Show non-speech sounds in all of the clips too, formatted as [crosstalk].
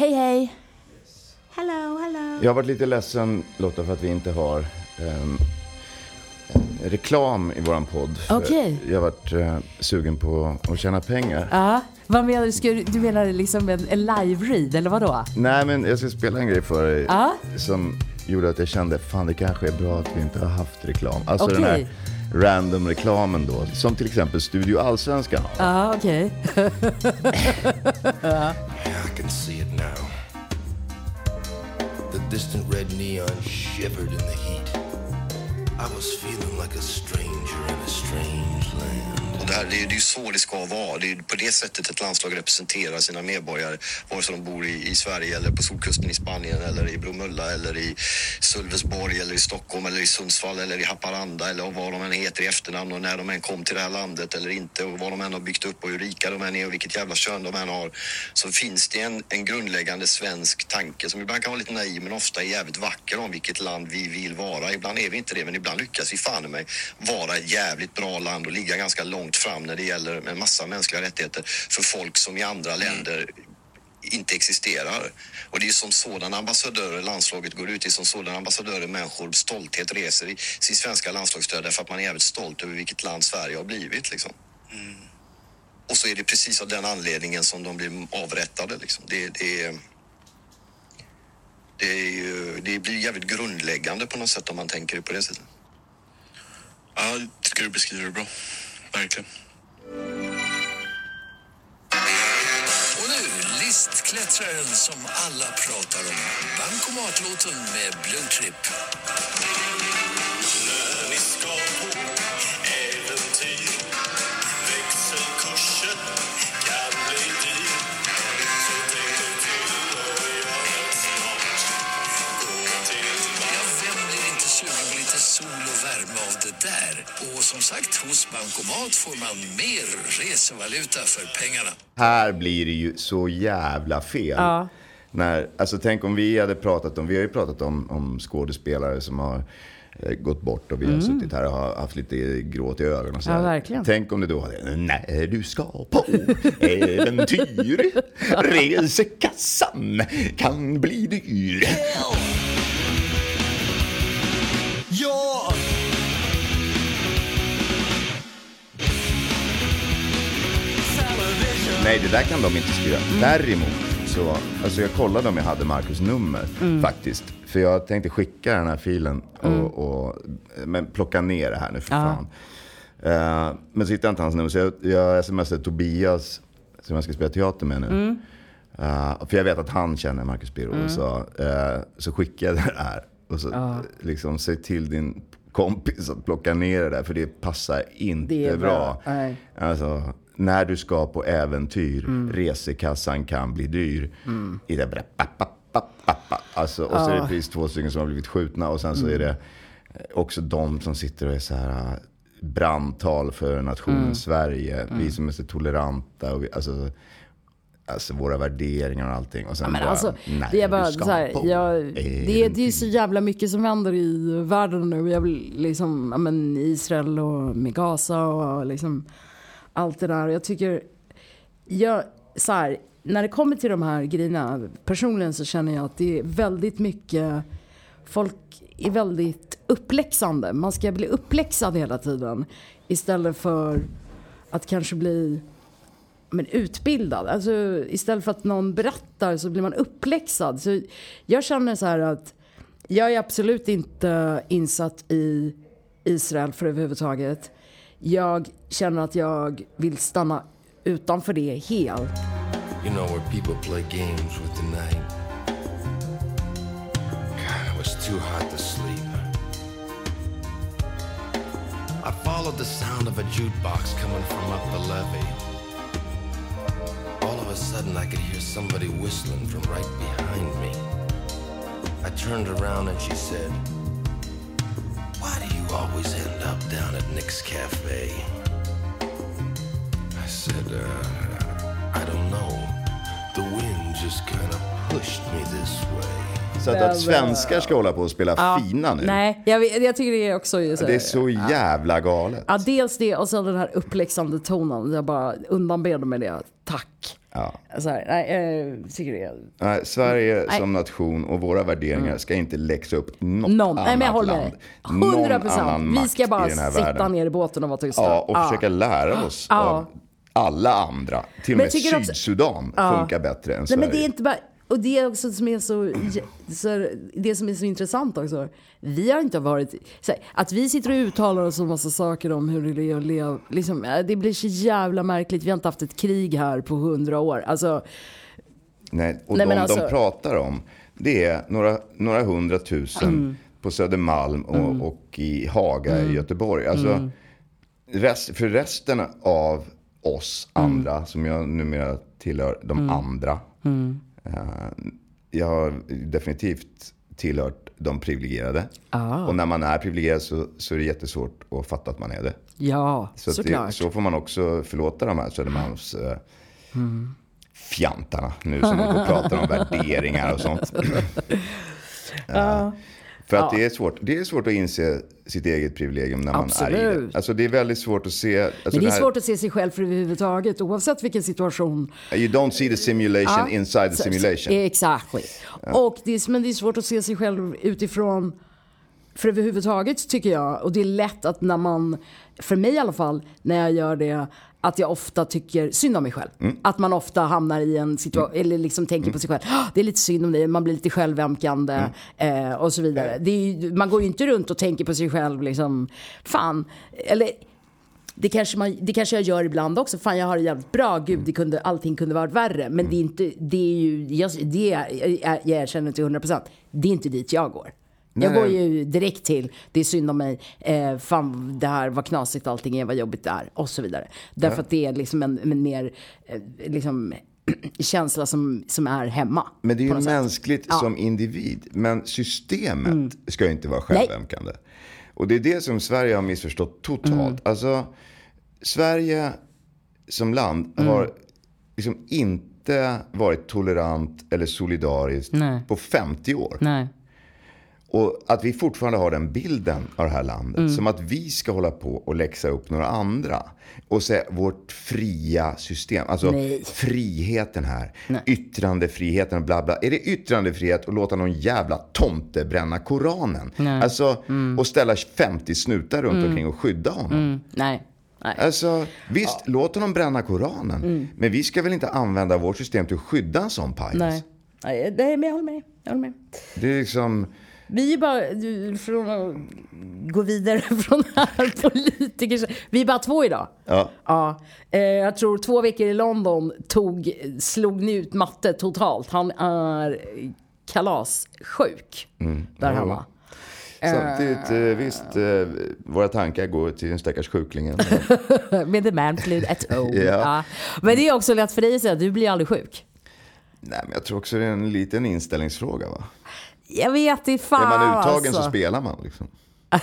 Hej, hej. Hello, hello. Jag har varit lite ledsen Lotta för att vi inte har ehm, reklam i våran podd. Okej. Jag har varit eh, sugen på att tjäna pengar. Ja, vad menar du? Ska du, menar liksom en, en live-read eller vadå? Nej men jag ska spela en grej för dig Ja. som gjorde att jag kände fan det kanske är bra att vi inte har haft reklam. Alltså den Okej. här random reklamen då. Som till exempel Studio Allsvenskan har. Ja, okej. [laughs] I can see it now. The distant red neon shivered in the heat. I was feeling like a stranger in a strange land. Det, här, det, är, det är ju så det ska vara. Det är på det sättet ett landslag representerar sina medborgare. Vare sig de bor i, i Sverige eller på solkusten i Spanien eller i Bromölla eller i Sölvesborg eller i Stockholm eller i Sundsvall eller i Haparanda eller vad de än heter i efternamn och när de än kom till det här landet eller inte och vad de än har byggt upp och hur rika de än är och vilket jävla kön de än har. Så finns det en, en grundläggande svensk tanke som ibland kan vara lite naiv men ofta är jävligt vacker om vilket land vi vill vara. Ibland är vi inte det men ibland lyckas vi fan i mig vara ett jävligt bra land och ligga ganska långt fram när det gäller en massa mänskliga rättigheter för folk som i andra länder inte existerar. Och det är som sådana ambassadörer landslaget går ut i, som sådana ambassadörer människor stolthet reser i sin svenska landslagsstöd därför att man är jävligt stolt över vilket land Sverige har blivit. Liksom. Och så är det precis av den anledningen som de blir avrättade. Liksom. Det, det, är- det, är ju, det blir jävligt grundläggande på något sätt om man tänker på det sättet. Ja, jag tycker du beskriver det bra. Verkligen. Och nu listklättraren som alla pratar om. Bankomatlåten med Blue Och som sagt, hos Bankomat får man mer resevaluta för pengarna. Här blir det ju så jävla fel. Ja. När, alltså tänk om vi hade pratat om, vi har ju pratat om, om skådespelare som har eh, gått bort och vi har suttit här och har haft lite gråt i ögonen och så Mm. Ja, här. verkligen. Tänk om det då hade, när du ska på äventyr, [laughs] resekassan kan bli dyr. Nej, det där kan de inte skriva. Mm. Däremot så, alltså jag kollade om jag hade Marcus nummer Mm. faktiskt. För jag tänkte skicka den här filen och, och men plocka ner det här nu för Ja. fan. Eh, men så hittade jag inte hans nummer så jag, jag smsade Tobias som jag ska spela teater med nu. Mm. Eh, för jag vet att han känner Marcus Birro. Så, eh, så skickade jag det här. Och så liksom, säg till din kompis att plocka ner det där för det passar inte Det är bra. bra. Nej. Alltså, när du ska på äventyr, Mm. resekassan kan bli dyr. I det bara, pa, pa, pa. Alltså, och så är det precis två stycken som har blivit skjutna och sen så Mm. är det eh, också de som sitter och är så här eh, brandtal för nationen Mm. Sverige. Vi som är så toleranta och vi, alltså, alltså våra värderingar och allting. Och sen Men bara, alltså, nej, det är bara du ska så här, jag, det, är, det är så jävla mycket som händer i världen nu. Jag vill liksom, ja, men Israel och med Gaza och liksom allt det där. Jag tycker, jag, så här, när det kommer till de här grejerna, personligen så känner jag att det är väldigt mycket, folk är väldigt uppläxande. Man ska bli uppläxad hela tiden istället för att kanske bli men utbildad. Alltså, istället för att någon berättar så blir man uppläxad. Så jag känner så här att jag är absolut inte insatt i Israel för överhuvudtaget. Jag känner att jag vill stanna utanför det helt. You know where people play games with the night. God, it was too hot to sleep. I followed the sound of a jukebox coming from up the levee. All of a sudden, I could hear somebody whistling from right behind me. I turned around and she said, Why do you always end up down at Nick's Cafe? I said, uh, I don't know. The wind just kind of pushed me this way. Så att, att svenskar ska hålla på och spela fina nu. Nej, jag, jag tycker det är också så Det är så jävla galet. Ja, dels det och sen den här uppläxande tonen. Jag bara undanber mig det. Tack. Ja. Så här, nej, jag tycker det är... Nej, Sverige Nej. som nation och våra värderingar ska inte läxa upp något Någon, annat nej men jag håller land. med. 100 Någon annan procent. Vi ska bara sitta världen. ner i båten och vara tysta. Ja, och försöka lära oss Ja. av alla andra. Till och med tycker också- Sydsudan funkar bättre än Nej Sverige. men det är inte bara... Och det också som är så, så det som är så intressant också. Vi har inte varit... Här, att vi sitter och uttalar oss om massa saker om hur det är att leva. Liksom, äh, det blir så jävla märkligt. Vi har inte haft ett krig här på hundra år. Alltså, Nej, och Nej, de alltså- de pratar om, det är några, några hundratusen Mm. på Södermalm och, och i Haga Mm. i Göteborg. Alltså, rest, för resten av oss Mm. andra, som jag numera tillhör de andra. Mm. Eh, jag har definitivt tillhört de privilegierade. Ah. Och när man är privilegierad så, så är det jättesvårt att fatta att man är det. ja, Så, såklart. det, så får man också förlåta de här Södermalms eh, Mm. fjantarna nu som och pratar om värderingar och sånt. [laughs] Eh, för att det, är svårt, det är svårt att inse sitt eget privilegium när man är i Absolut. det. Alltså det är väldigt svårt att se. Alltså Men det är här, svårt att se sig själv för överhuvudtaget oavsett vilken situation. You don't see the simulation Ja. inside the simulation. Exactly. Och det är, men det är svårt att se sig själv utifrån för överhuvudtaget tycker jag. Och det är lätt att när man, för mig i alla fall, när jag gör det, att jag ofta tycker synd om mig själv. Mm. Att man ofta hamnar i en situation, eller liksom tänker på sig själv. "Ah, Det är lite synd om dig, man blir lite självömkande Mm. eh, och så vidare. Är, ju- man går ju inte runt och tänker på sig själv liksom, fan, eller det kanske, man, det kanske jag gör ibland också. Fan jag har det jävligt bra. Gud, det kunde, allting kunde varit värre. Men det är inte, det är ju, jag, det är, jag, jag erkänner till 100%. Det är inte dit jag går. Jag Nej. går ju direkt till, det är synd om mig, eh, fan det här var knasigt allting är, vad jobbigt det är och så vidare. Därför att det är liksom en, en mer eh, liksom, [clears throat] känsla som, som är hemma. Men det är ju sätt. mänskligt Ja. Mm. som individ. Men systemet ska ju inte vara självömkande. Och det är det som Sverige har missförstått totalt. Mm. Alltså, Sverige som land Mm. har liksom inte varit tolerant eller solidariskt Nej. på 50 år. Nej. Och att vi fortfarande har den bilden av det här landet. Mm. Som att vi ska hålla på och läxa upp några andra. Och säga vårt fria system. Alltså Nej. friheten här. Yttrandefriheten och bla bla. Är det yttrandefrihet att låta någon jävla tomte bränna Koranen? Alltså, och ställa 50 snutar runt omkring och skydda honom. Mm. Nej. Nej. Alltså, visst, låt honom bränna Koranen. Men vi ska väl inte använda vårt system till att skydda en sån pajs? Nej. Nej, det- men jag håller med. Jag håller med. Det är liksom... Vi är bara, från att gå vidare [laughs] från här politiker. Vi är bara två idag. Ja. Ja, eh, jag tror två veckor i London tog, slog ni ut matte totalt. Han är kalassjuk där hemma. Samtidigt, eh, visst, eh, våra tankar går till den stackars sjuklingen. [laughs] Med the man flu at home. [laughs] Ja. ja. Men det är också lätt för dig att säga, du blir aldrig sjuk. Nej, men jag tror också det är en liten inställningsfråga. Va? Jag vet inte fan är man uttagen alltså. så spelar man. Liksom. [laughs]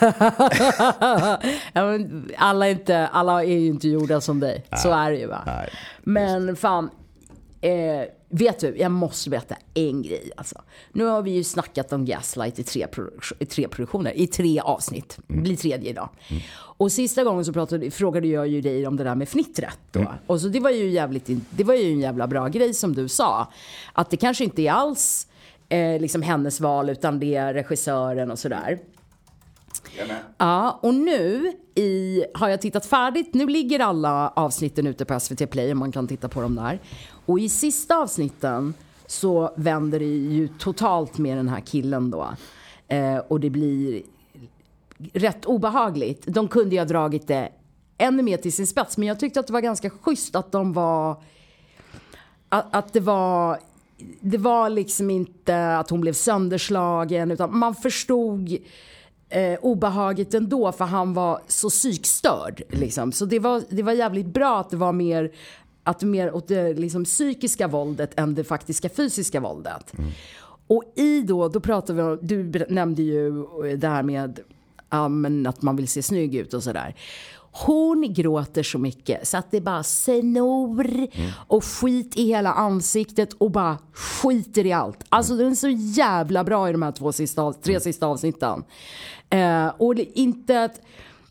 ja, alla, är inte, alla är ju inte gjorda som dig. Så är det ju va. Nej, Men fan, eh, vet du, jag måste berätta en grej. Alltså. Nu har vi ju snackat om Gaslight i tre, i tre produktioner, i tre avsnitt. Det blir tredje idag. Och sista gången så pratade, frågade jag ju dig om det där med fnittret. Då. Och så det var ju jävligt, det var ju en jävla bra grej som du sa. Att det kanske inte är alls eh, liksom hennes val utan det är regissören och sådär. Ja, och nu i, har jag tittat färdigt. Nu ligger alla avsnitten ute på SVT Play och man kan titta på dem där. Och i sista avsnitten så vänder det ju totalt med den här killen då. Eh, och det blir rätt obehagligt. De kunde ju ha dragit det ännu mer till sin spets. Men jag tyckte att det var ganska schysst att de var... Att, att det var... Det var liksom inte att hon blev sönderslagen utan man förstod eh, obehaget ändå för han var så psykstörd. Liksom. Så det var, det var jävligt bra att det var mer att mer åt det liksom, psykiska våldet än det faktiska fysiska våldet. Och i då, då pratade vi om, du nämnde ju det här med men att man vill se snygg ut och sådär. Hon gråter så mycket så att det bara snor och skit i hela ansiktet och bara skiter i allt. Alltså den är så jävla bra i de här två sista, tre sista avsnitten. Eh, och inte att,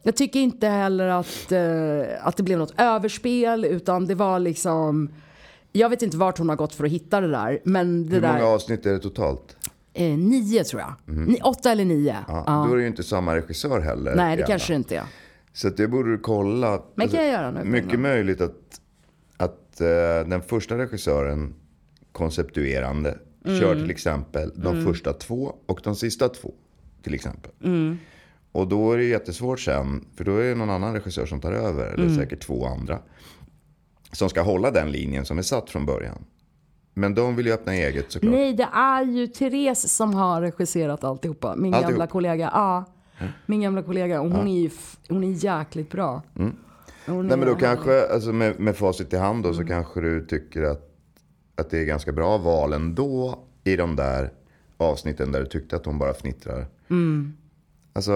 jag tycker inte heller att, eh, att det blev något överspel utan det var liksom Jag vet inte vart hon har gått för att hitta det där. Men det Hur där, många avsnitt är det totalt? eh, nio tror jag. Ni, åtta eller nio. Ja, Ja. Då är det ju inte samma regissör heller. Nej, det gärna. kanske det inte är. Så att det borde du kolla. Alltså, Men kan jag göra nu Mycket möjligt att, att eh, den första regissören, konceptuerande, Mm. kör till exempel de första två och de sista två. Till exempel. Mm. Och då är det jättesvårt sen, för då är det någon annan regissör som tar över, eller Mm. säkert två andra. Som ska hålla den linjen som är satt från början. Men de vill ju öppna eget såklart. Nej, det är ju Therese som har regisserat alltihopa. Min Alltihop? gamla kollega. Ja, min gamla kollega. Och hon är ju hon är jäkligt bra. Mm. Nej men då kanske, alltså med, med facit i hand då, Mm. så kanske du tycker att, att det är ganska bra val ändå i de där avsnitten där du tyckte att hon bara fnittrar. Alltså,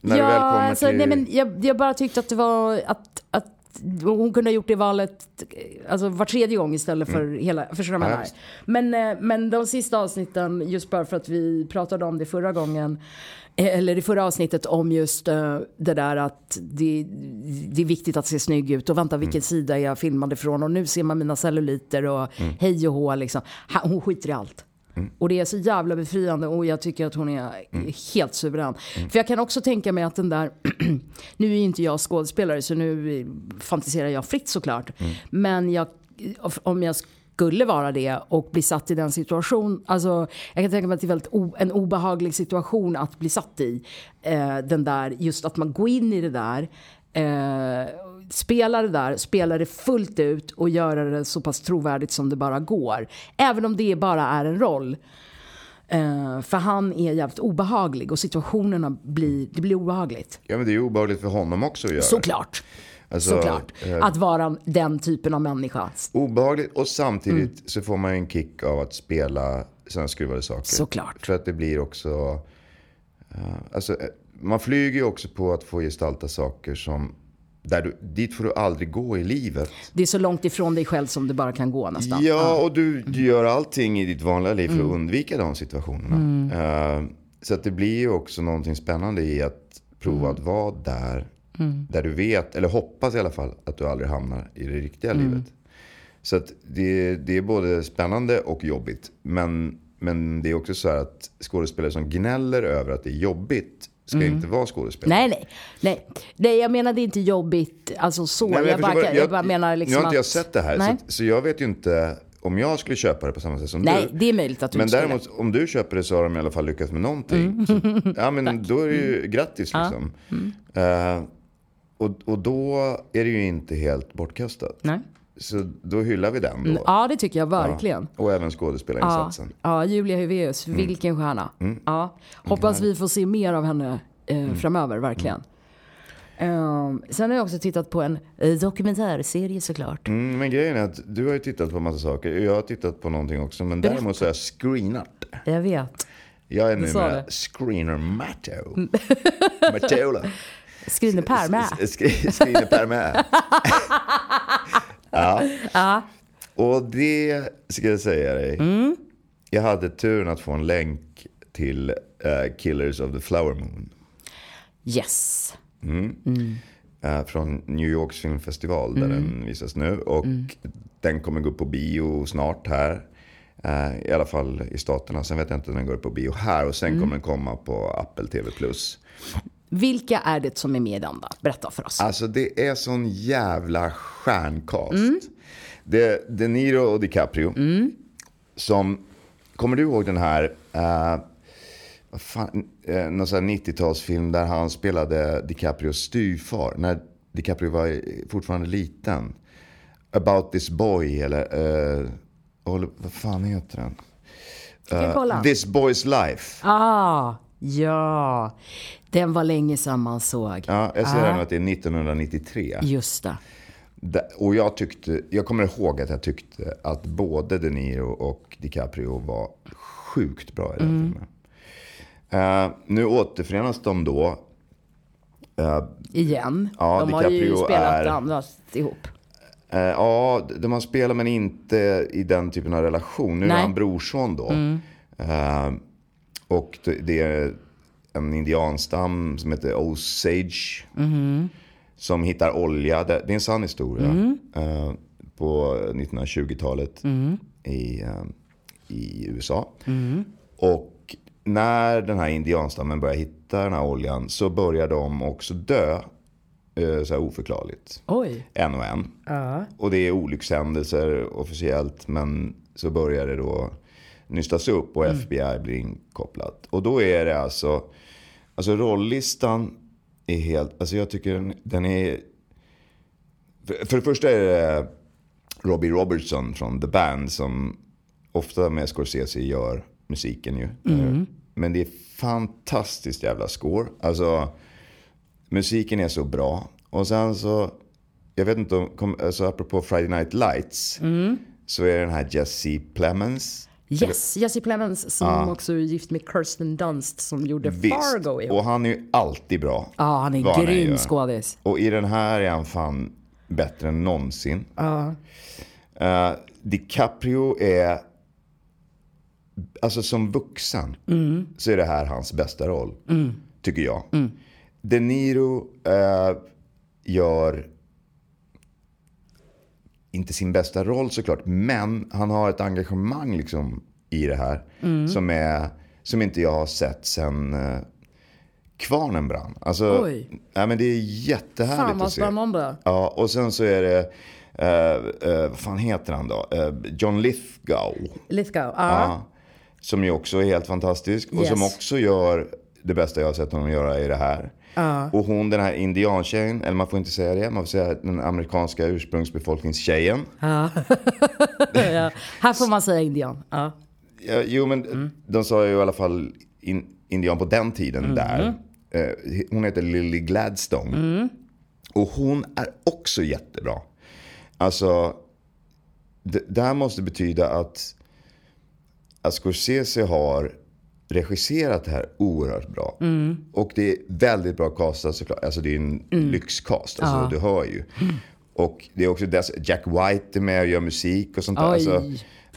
när du väl kommer alltså, till... nej, men jag, jag bara tyckte att det var att, att hon kunde ha gjort det valet alltså, var tredje gång istället för hela, förstår du vad jag Ja, menar? visst. Men, eh, men de sista avsnitten, just bara för att vi pratade om det förra gången, eller i förra avsnittet om just eh, det där att det, det är viktigt att se snygg ut och vänta vilken sida jag filmade ifrån och nu ser man mina celluliter och hej och hå liksom. Hon skiter i allt. Och det är så jävla befriande och jag tycker att hon är helt suverän. För jag kan också tänka mig att den där, [clears throat] nu är ju inte jag skådespelare så nu fantiserar jag fritt såklart. Men jag, om jag skulle vara det och bli satt i den situation, alltså jag kan tänka mig att det är väldigt o, en obehaglig situation att bli satt i. Eh, den där, just att man går in i det där. Eh, spela det där, spela det fullt ut och göra det så pass trovärdigt som det bara går. Även om det bara är en roll. Eh, för han är jävligt obehaglig och situationerna blir, det blir obehagligt. Ja men det är obehagligt för honom också att göra. Såklart. Alltså, Såklart. eh, Att vara den typen av människa. Obehagligt och samtidigt Mm. så får man ju en kick av att spela sådana skruvade saker. Såklart. För att det blir också... eh, alltså, eh, man flyger ju också på att få gestalta saker som... Där du, dit får du aldrig gå i livet. Det är så långt ifrån dig själv som det bara kan gå nästan. Ja, och du, du gör allting i ditt vanliga liv för Mm. att undvika de situationerna. Eh, så att det blir ju också någonting spännande i att prova Mm. att vara där. Där du vet, eller hoppas i alla fall, att du aldrig hamnar i det riktiga Mm. livet. Så det, det är både spännande och jobbigt. Men, men det är också så här att skådespelare som gnäller över att det är jobbigt ska inte vara skådespelare. Mm. Nej, nej, nej. Nej, jag menade inte jobbigt, alltså så. Nej, men jag, bara, jag, vad- bara menar liksom Nu har inte jag sett det här, Nej, så, så jag vet ju inte om jag skulle köpa det på samma sätt som nej du. det är möjligt att du Men inte skulle. däremot om du köper det så har de i alla fall lyckats med någonting. Mm. Så, ja men [laughs] då är det ju grattis liksom. Mm. Eh, och, och då är det ju inte helt bortkastat. Nej. Så då hyllar vi den då. Ja, det tycker jag verkligen. Och även Ja, skådespelarinsatsen. ja, Julia Hyveus, Mm. vilken stjärna. Ja, hoppas vi får se mer av henne eh, Mm. framöver, verkligen. Ehm, sen har jag också tittat på en eh, dokumentärserie såklart. Mm, men grejen är att du har ju tittat på massa saker. Jag har tittat på någonting också. Men däremot så har jag screenat. Jag vet. Jag är nu sa med det. screener Matto. Matola. [laughs] Skriner Per med. Sk- Skriver Per med. [laughs] ja. Och det ska jag säga dig. Mm. Jag hade turen att få en länk till eh, Killers of the Flower Moon. Yes. eh, från New Yorks filmfestival där Mm. den visas nu. Och den kommer gå upp på bio snart här. Eh, I alla fall i staterna. Sen vet jag inte om den går upp på bio här. Och sen Mm. kommer den komma på Apple TV+. Vilka är det som är med i den då? Berätta för oss. Alltså det är sån jävla stjärncast. Mm. Det är De Niro och DiCaprio. Som, kommer du ihåg den här, eh, vad fan, eh, någon sån här 90-talsfilm där han spelade DiCaprios styvfar. När DiCaprio var fortfarande liten. About this boy eller, eh, håller- vad fan heter den? Kolla? This boy's life. Ah, ja. Den var länge sedan man såg. Ja, jag ser här nu att det är 1993. Just det. Och jag tyckte, jag kommer ihåg att jag tyckte att både De Niro och DiCaprio var sjukt bra i den Mm. filmen. Eh, nu återförenas de då. Eh, Igen. Ja, de har ju DiCaprio spelat är- andra ihop. eh, ja, de har spelat men inte i den typen av relation. Nu Nej. Mm. är han brorson då. Eh, och det, är en indianstam som heter Osage. Mm-hmm. Som hittar olja. Det, är en sann historia. Mm. eh, på 1920-talet i, eh, i USA. Och när den här indianstammen börjar hitta den här oljan så börjar de också dö eh, så här oförklarligt. Oj. En och en. Ja. Och det är olyckshändelser officiellt men så börjar det då nystas upp och FBI blir inkopplat. Och då är det alltså, alltså rolllistan är helt, alltså jag tycker den, den är, för, för det första är det Robbie Robertson från The Band som ofta med Scorsese gör musiken ju. Men det är fantastiskt jävla score. Alltså musiken är så bra. Och sen så, jag vet inte om, alltså apropå Friday Night Lights. Så är det den här Jesse Plemons. Yes, Jesse Plemons som också är gift med Kirsten Dunst som gjorde Visst, Fargo ihop. och han är ju alltid bra. Ja, han är grym skådis. Och i den här är han fan bättre än någonsin. Uh, DiCaprio är, alltså som vuxen, så är det här hans bästa roll. Tycker jag. De Niro eh, gör inte sin bästa roll såklart, men han har ett engagemang liksom i det här som, är, som inte jag har sett sen eh, Kvarnen brann. Alltså, Oj. nej, men det är jättehärligt Fan vad att se. spännande. Ja, och sen så är det, eh, eh, vad fan heter han då? Eh, John Lithgow. Lithgow. Ja. Ja, som ju också är helt fantastisk. Och som Yes. också gör det bästa jag har sett honom göra i det här. Och hon den här indiantjejen, eller man får inte säga det, man får säga den amerikanska ursprungsbefolkningstjejen. ja. [laughs] Här får man säga indian. Ja. Ja, jo men Mm. de sa ju i alla fall in, indian på den tiden där. Eh, hon heter Lily Gladstone. Mm. Och hon är också jättebra. Alltså, det, det här måste betyda att, att Scorsese har regisserat det här oerhört bra. Mm. Och det är väldigt bra castat såklart. Alltså det är en lyxcast, alltså, du hör ju. Och det är också dess, Jack White är med och gör musik och sånt där. Alltså,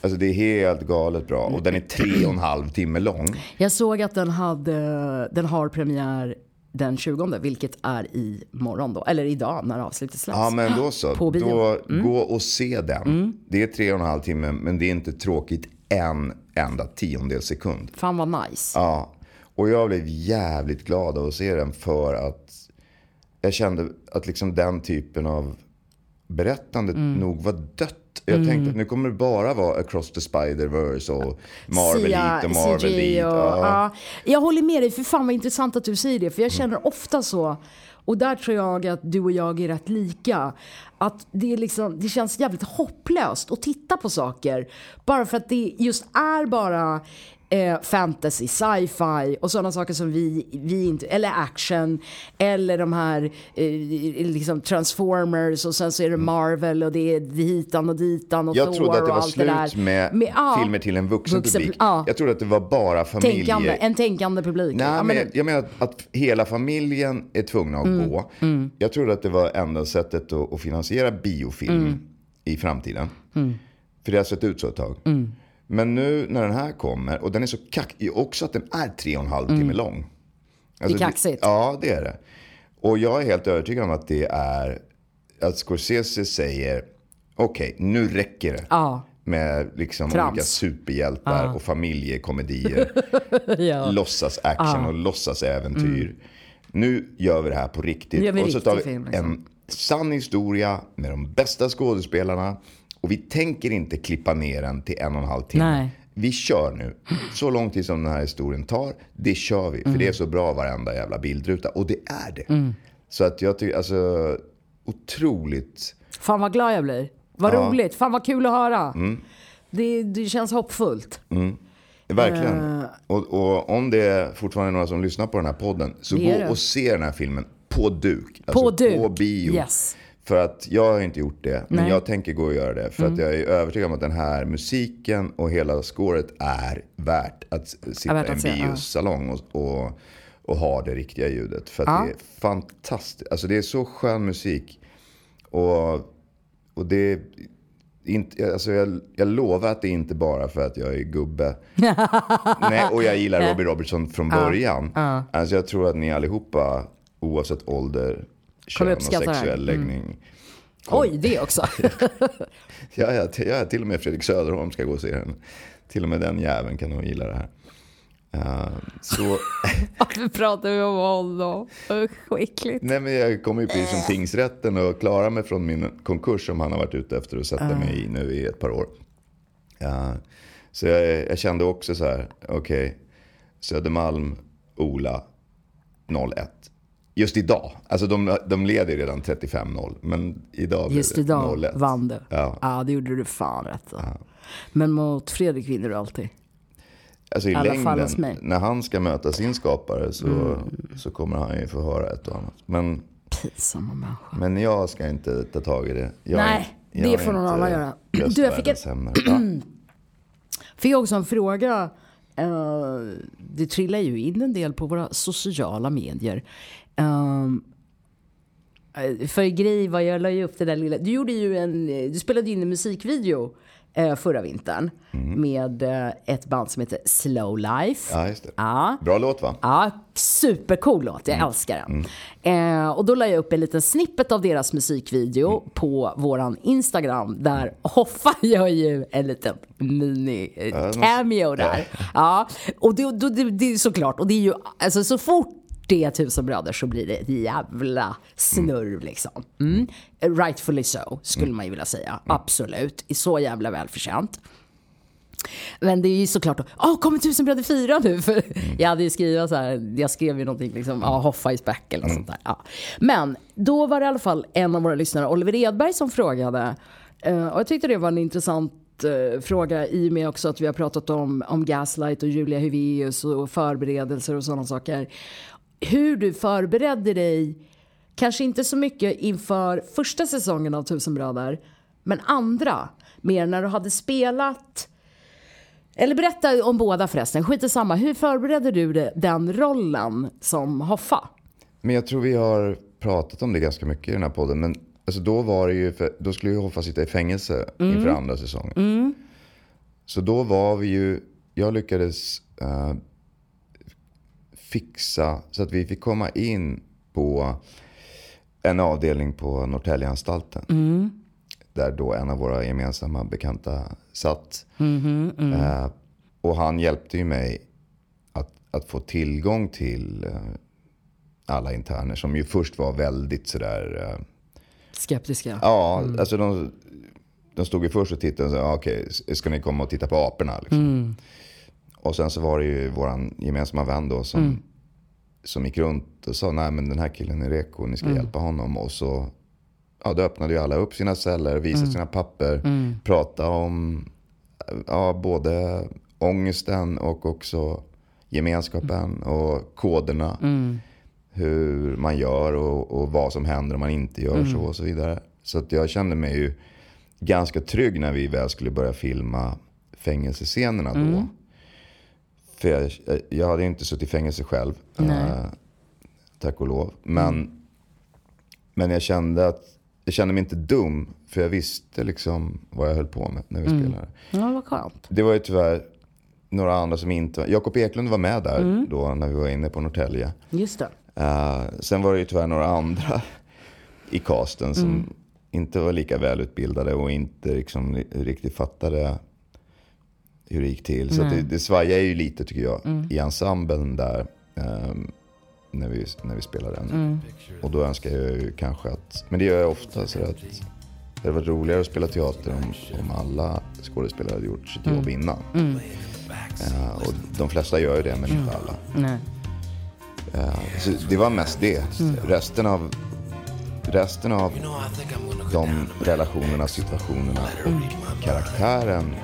alltså det är helt galet bra. Och den är tre och en halv timme lång. Jag såg att den, hade, den har premiär den 20, vilket är i morgon då. Eller idag när avslutet släpps. Ja men då så. På bio. Mm. Då gå och se den. Det är tre och en halv timme men det är inte tråkigt en enda tiondel sekund. Fan vad nice. Ja. Och jag blev jävligt glad av att se den för att jag kände att liksom den typen av berättande Mm. nog var dött. Jag tänkte att nu kommer det bara vara Across the Spider-Verse och Marvel Sia- hit och Marvel CGI dit. och, Ja. ja. Jag håller med dig, för fan vad intressant att du säger det. För jag känner ofta så, och där tror jag att du och jag är rätt lika. Att det, är liksom, det känns jävligt hopplöst att titta på saker. Bara för att det just är bara eh, fantasy, sci-fi och sådana saker som vi, vi inte, eller action, eller de här eh, liksom transformers och sen så är det Marvel och det är hitan och ditan och Jag Thor trodde att det var allt det slut med, ja, filmer till en vuxen, vuxen- publik. ja. Jag trodde att det var bara familjer. tänkande, en tänkande publik. Nej, Ja, men men, jag menar att, att hela familjen är tvungna att Mm. gå. Jag trodde att det var enda sättet att, att finansiera biofilm Mm. i framtiden. För det har sett ut så ett tag. Mm. Men nu när den här kommer, och den är så kackig, också att den är tre och en halv timme lång. Alltså, kaxigt. ja, det är det. Och jag är helt övertygad om att det är att Scorsese säger, okej, nu räcker det. Ja. Med liksom Trams. olika superhjältar och familjekomedier [laughs] ja. låtsas action och låtsas äventyr. Nu gör vi det här på riktigt. Och så tar vi film, liksom. en sann historia med de bästa skådespelarna. Och vi tänker inte klippa ner den till en och en halv timme. Nej. Vi kör nu. Så lång tid som den här historien tar, det kör vi. För Mm. det är så bra varenda jävla bildruta. Och det är det. Så att jag tycker, alltså, otroligt. Fan vad glad jag blir. Vad roligt. Fan vad kul att höra. Det, det känns hoppfullt. Verkligen. Eh. Och, och om det är fortfarande några som lyssnar på den här podden, så gå det. och se den här filmen på duk. Alltså På duk. På bio. Yes. För att jag har inte gjort det, men Nej. Mm. jag tänker gå och göra det. För att jag är övertygad om att den här musiken och hela scoret är värt att sitta i en se, ja. biosalong och, och, och ha det riktiga ljudet. För att Ja. det är fantastiskt. Alltså det är så skön musik. Och, och det inte, alltså jag, jag lovar att det inte bara för att jag är gubbe. [laughs] Nej, och jag gillar Robbie Robertson från början. Alltså jag tror att ni allihopa, oavsett ålder, kön och uppskatta det här. sexuell läggning, Oj, det också. [laughs] Ja, ja, ja, till och med Fredrik Söderholm ska gå och se den. Till och med den jäveln kan nog gilla det här. Eh, så, [laughs] Varför pratar vi om honom? Usch, vad äckligt. nej men jag kom ju precis som tingsrätten och klarade mig från min konkurs som han har varit ute efter att sätta mig i nu i ett par år. Eh, så jag, jag kände också så här, okej, Södermalm, Ola, 01. Just idag, alltså de, de leder ju redan 35-0, men idag blev Just det idag 0-1. vann du. Ja. ja, det gjorde du fan rätt så. Men mot Fredrik vinner du alltid. Alltså i I längden. Mm. när han ska möta sin skapare så, så kommer han ju få höra ett och annat. Men, Pinsamma människa. men jag ska inte ta tag i det. Jag, Nej, jag det är får någon annan göra. [clears throat] Du, jag fick en-. [clears throat] Ja. Fick också en fråga. Eh, det trillar ju in en del på våra sociala medier. Um, för grej vad jag la ju upp det där lilla. Du gjorde ju en, du spelade in en musikvideo eh, förra vintern med eh, ett band som heter Slow Life. ja, just det. Ja. Bra låt va? Ja, supercool låt. Jag älskar den. Eh, och då la jag upp en liten snippet av deras musikvideo på våran Instagram där Hoffa [laughs] gör ju en liten mini-cameo där. Ja, och det, det, det, det är såklart, och det är ju, alltså så fort det tusen bröder så blir det ett jävla snurr liksom. Mm. Rightfully so, skulle man ju vilja säga. Absolut. Så jävla välförtjänt. Men det är ju såklart, åh kommer tusen bröder fyra nu? [laughs] För jag hade ju skrivit så här, jag skrev ju någonting liksom, ja Hoffa is back eller något sånt där. Ja. Men då var det i alla fall en av våra lyssnare, Oliver Edberg, som frågade. eh, Och jag tyckte det var en intressant eh, fråga i och med också att vi har pratat om, om Gaslight och Julia Hyveus och förberedelser och sådana saker. Hur du förberedde dig, kanske inte så mycket inför första säsongen av Tusen bröder, men andra. Mer när du hade spelat eller berätta om båda förresten, skit i samma. Hur förberedde du det- den rollen som Hoffa? Men jag tror vi har pratat om det ganska mycket i den här podden. Men alltså då var det ju, då skulle ju Hoffa sitta i fängelse Mm. inför andra säsongen. Så då var vi ju, jag lyckades eh, fixa så att vi fick komma in på en avdelning på Norrtäljeanstalten. Där då en av våra gemensamma bekanta satt. Eh, och han hjälpte ju mig att, att få tillgång till eh, alla interner som ju först var väldigt sådär... Eh, Skeptiska. ja, alltså de, de stod ju först och tittade och sa, "Ah, okej, ska ni komma och titta på aporna? Liksom. Och sen så var det ju våran gemensamma vän då som, som gick runt och sa, nej men den här killen är reko, ni ska hjälpa honom. Och så ja, då öppnade ju alla upp sina celler, visade sina papper, pratade om ja, både ångesten och också gemenskapen och koderna. Hur man gör och, och vad som händer om man inte gör så och så vidare. Så att jag kände mig ju ganska trygg när vi väl skulle börja filma fängelsescenerna då. För jag, jag hade inte suttit i fängelse själv. Eh, tack och lov. Men, men jag kände att jag kände mig inte dum. För jag visste liksom vad jag höll på med när vi spelade. Ja, vad skönt. Det var ju tyvärr några andra som inte var. Jakob Eklund var med där då när vi var inne på Norrtälje. Just det. Eh, sen var det ju tyvärr några andra i casten som inte var lika välutbildade och inte liksom riktigt fattade hur det gick till. Så att det, det svajar ju lite tycker jag i ensemblen där ehm, när, vi, när vi spelar den. Och då önskar jag ju kanske att, men det gör jag ofta, så att det hade varit roligare att spela teater om, om alla skådespelare hade gjort sitt jobb innan. Eh, och de flesta gör ju det, men inte alla. Nej. Eh, så det var mest det. Resten av, resten av de relationerna, situationerna och karaktären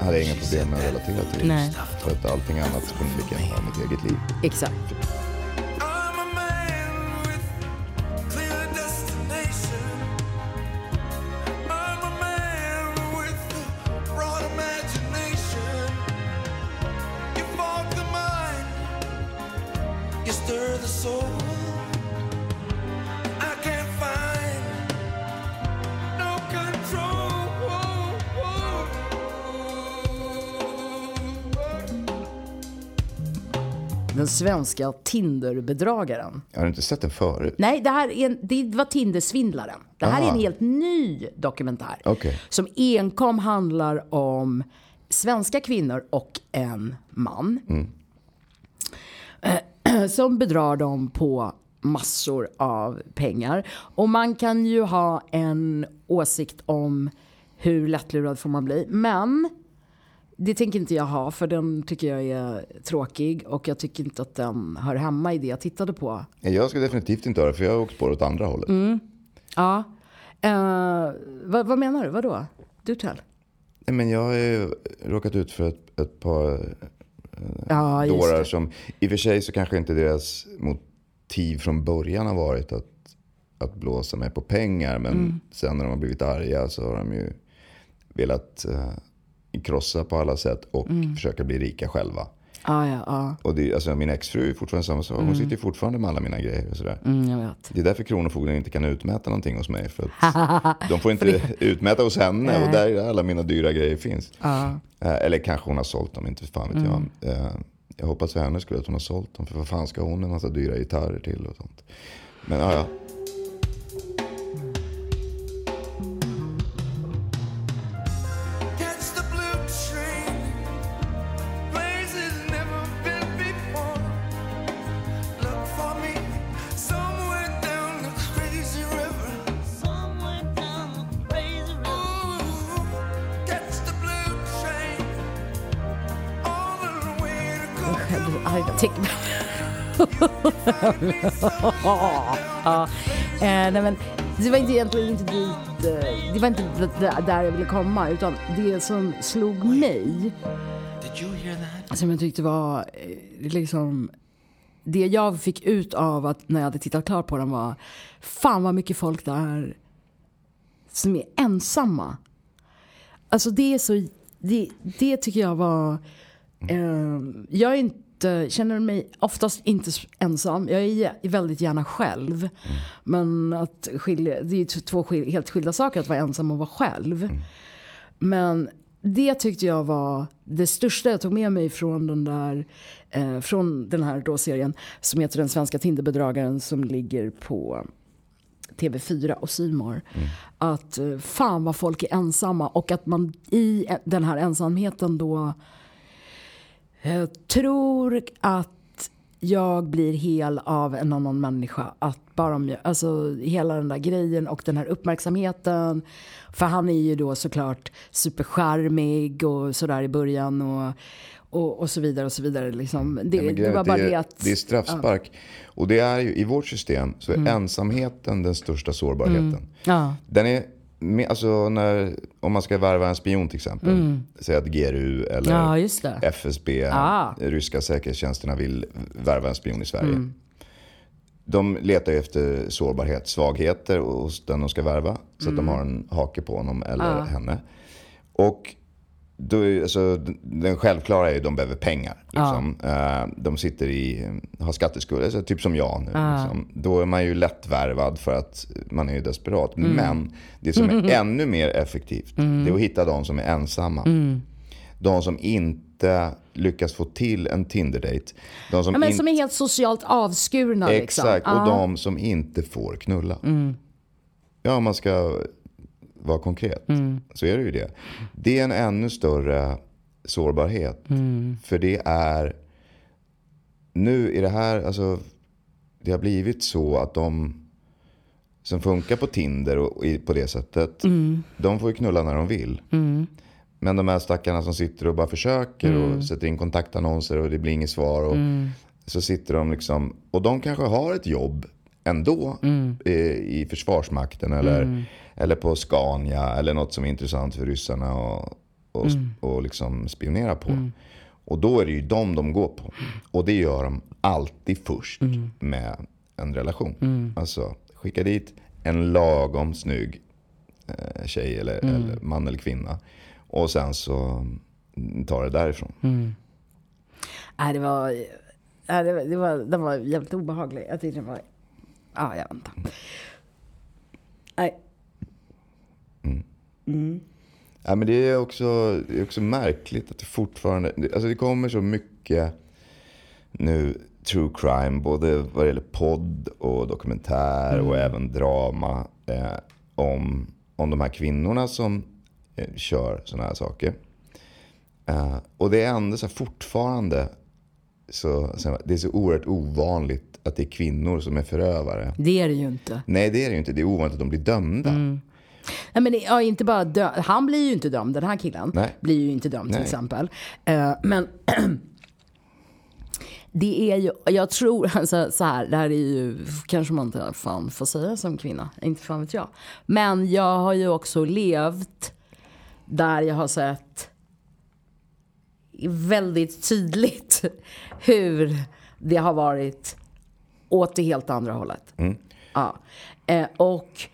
hade jag inga problem med att relatera till. Nej. För att allting annat kunde lika gärna vara mitt eget liv. Exakt. Den svenska Tinder-bedragaren. Jag har inte sett den förut. Nej, det här är en, det var Tinder-svindlaren. Det här är Ah. en helt ny dokumentär. Okej. Som enkom handlar om svenska kvinnor och en man. Eh, [clears throat] Som bedrar dem på massor av pengar. Och man kan ju ha en åsikt om hur lättlurad får man bli. Men det tänker inte jag ha för den tycker jag är tråkig och jag tycker inte att den hör hemma i det jag tittade på. Jag ska definitivt inte höra för jag har åkt på det åt andra hållet. Mm. Ja. Eh, vad, vad menar du? Vadå? Du tell. Nej, men jag har ju råkat ut för ett, ett par Ja, just dårar det. som, i och för sig så kanske inte deras motiv från början har varit att, att blåsa mig på pengar. Men Mm. sen när de har blivit arga så har de ju velat eh, krossa på alla sätt och Mm. försöka bli rika själva. Ja, ja, ja. Och det, alltså, min exfru är fortfarande samma sak. Hon sitter ju fortfarande med alla mina grejer och sådär. Mm. Det är därför Kronofogden inte kan utmäta någonting hos mig. För [laughs] de får inte utmäta hos henne och där är alla mina dyra grejer finns. Ja. Eh, Eller kanske hon har sålt dem, inte fan vet jag. Eh, Jag hoppas för hennes skull att hon har sålt dem. För vad fan ska hon en massa dyra gitarrer till och sånt. Men ja, ja. Tycker... arg. [laughs] Ja. eh, nej, men det var inte egentligen inte dit, eh, det var inte där jag ville komma utan det som slog mig som jag tyckte var eh, liksom det jag fick ut av att när jag hade tittat klart på den var fan vad mycket folk där som är ensamma. Alltså det är så, det, det tycker jag var, eh, jag är inte, känner mig oftast inte ensam. Jag är väldigt gärna själv. Men att skilja, det är två skil, helt skilda saker att vara ensam och vara själv. Men det tyckte jag var det största jag tog med mig från den där eh, från den här då serien som heter Den svenska Tinderbedragaren som ligger på TV4 och Simor. Att eh, fan vad folk är ensamma och att man i eh, den här ensamheten då eh, tror att jag blir hel av en annan människa. Att bara om jag, alltså hela den där grejen och den här uppmärksamheten. För han är ju då såklart supercharmig och sådär i början och, och, och så vidare och så vidare. Liksom. Det, Ja, men det var bara det, är, att... det är straffspark. Och det är ju, i vårt system så är Mm. ensamheten den största sårbarheten. Ja. Den är, alltså när, om man ska värva en spion till exempel. Säg att GRU eller Mm. Ja. FSB, Ah. ryska säkerhetstjänsterna vill värva en spion i Sverige. Mm. De letar ju efter sårbarhet, svagheter hos den de ska värva. Så att de Mm. har en hake på honom eller henne. Och då är, alltså, den självklara är ju att de behöver pengar. Liksom. Eh, de sitter i, har skatteskulder, alltså, typ som jag nu. Liksom. Då är man ju lättvärvad för att man är ju desperat. Men det som är [laughs] ännu mer effektivt, det är att hitta de som är ensamma. De som inte lyckas få till en Tinder-date. De som Ja, men som är helt socialt avskurna. Liksom. Exakt, och Ja. de som inte får knulla. Ja, om man ska vara konkret så är det ju det. Det är en ännu större sårbarhet. För det är, nu i det här, alltså det har blivit så att de som funkar på Tinder och på det sättet, de får ju knulla när de vill. Men de här stackarna som sitter och bara försöker och sätter in kontaktannonser och det blir inget svar. Och Så sitter de liksom, och de kanske har ett jobb ändå i, i Försvarsmakten eller, eller på Scania eller något som är intressant för ryssarna och, och, och liksom spionera på. Och då är det ju dem de går på. Och det gör de alltid först med en relation. Alltså skicka dit en lagom snygg eh, tjej eller, eller man eller kvinna. Och sen så mm, tar det därifrån. Nej, det var... Nej, det var, det var, den var jävligt obehaglig. Jag tyckte den var... Ja, jag väntar. Nej. Ja, men det är också, det är också märkligt att det fortfarande... Alltså det kommer så mycket nu true crime, både vad det gäller podd och dokumentär och även drama eh, om, om de här kvinnorna som eh, kör sådana här saker. Eh, och det är ändå så fortfarande så, det är så oerhört ovanligt att det är kvinnor som är förövare. Det är det ju inte. Nej, det är det ju inte. Det är ovanligt att de blir dömda. Nej, men ja, inte bara dö- Han blir ju inte dömd, den här killen. Nej. Blir ju inte dömd till Nej. exempel. Eh, men [clears throat] det är ju, jag tror, [laughs] alltså, så här, det här är ju, kanske man inte fan får säga som kvinna, inte fan vet jag. Men jag har ju också levt där jag har sett väldigt tydligt [laughs] hur det har varit åt det helt andra hållet. Ja. Eh, och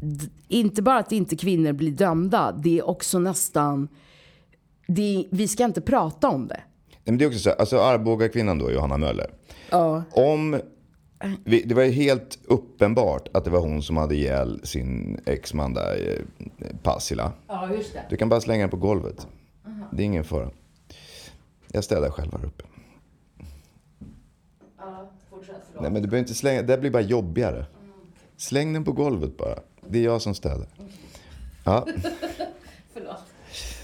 d- inte bara att inte kvinnor blir dömda, det är också nästan... Det, vi ska inte prata om det. Nej, Men det är också så här, alltså Arboga-kvinnan då, Johanna Möller. Om, vi- det var ju helt uppenbart att det var hon som hade ihjäl sin exman där, eh, Passila. Ja, just det. Du kan bara slänga den på golvet. Det är ingen fara. Jag städar själv här uppe. Nej men du behöver inte slänga, det blir bara jobbigare. Släng den på golvet bara. Det är jag som städar. Ja. [laughs]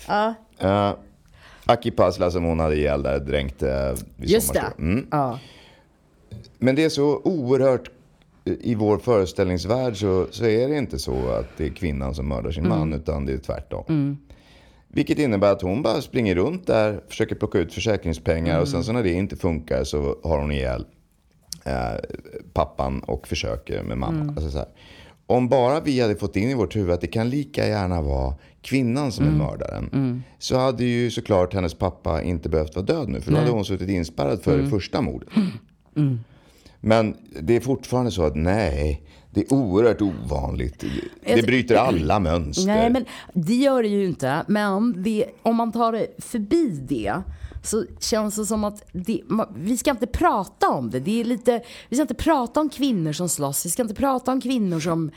Ja, Uh, Aki Pasla som hon hade ihjäl där dränkte vid just det. Mm. Ja. Men det är så oerhört, i vår föreställningsvärld så, så är det inte så att det är kvinnan som mördar sin man, utan det är tvärtom. Vilket innebär att hon bara springer runt där, försöker plocka ut försäkringspengar och sen så när det inte funkar så har hon ihjäl eh, pappan och försöker med mamma. Alltså så här. Om bara vi hade fått in i vårt huvud att det kan lika gärna vara kvinnan som är mördaren. Så hade ju såklart hennes pappa inte behövt vara död nu. För då hade hon suttit inspärrad för det första mordet. [gasps] Men det är fortfarande så att nej, det är oerhört ovanligt. Det bryter alla mönster. Nej, men det gör det ju inte. Men det, om man tar det förbi det så känns det som att det, vi ska inte prata om det. det är lite, vi ska inte prata om kvinnor som slåss. Vi ska inte prata om kvinnor som,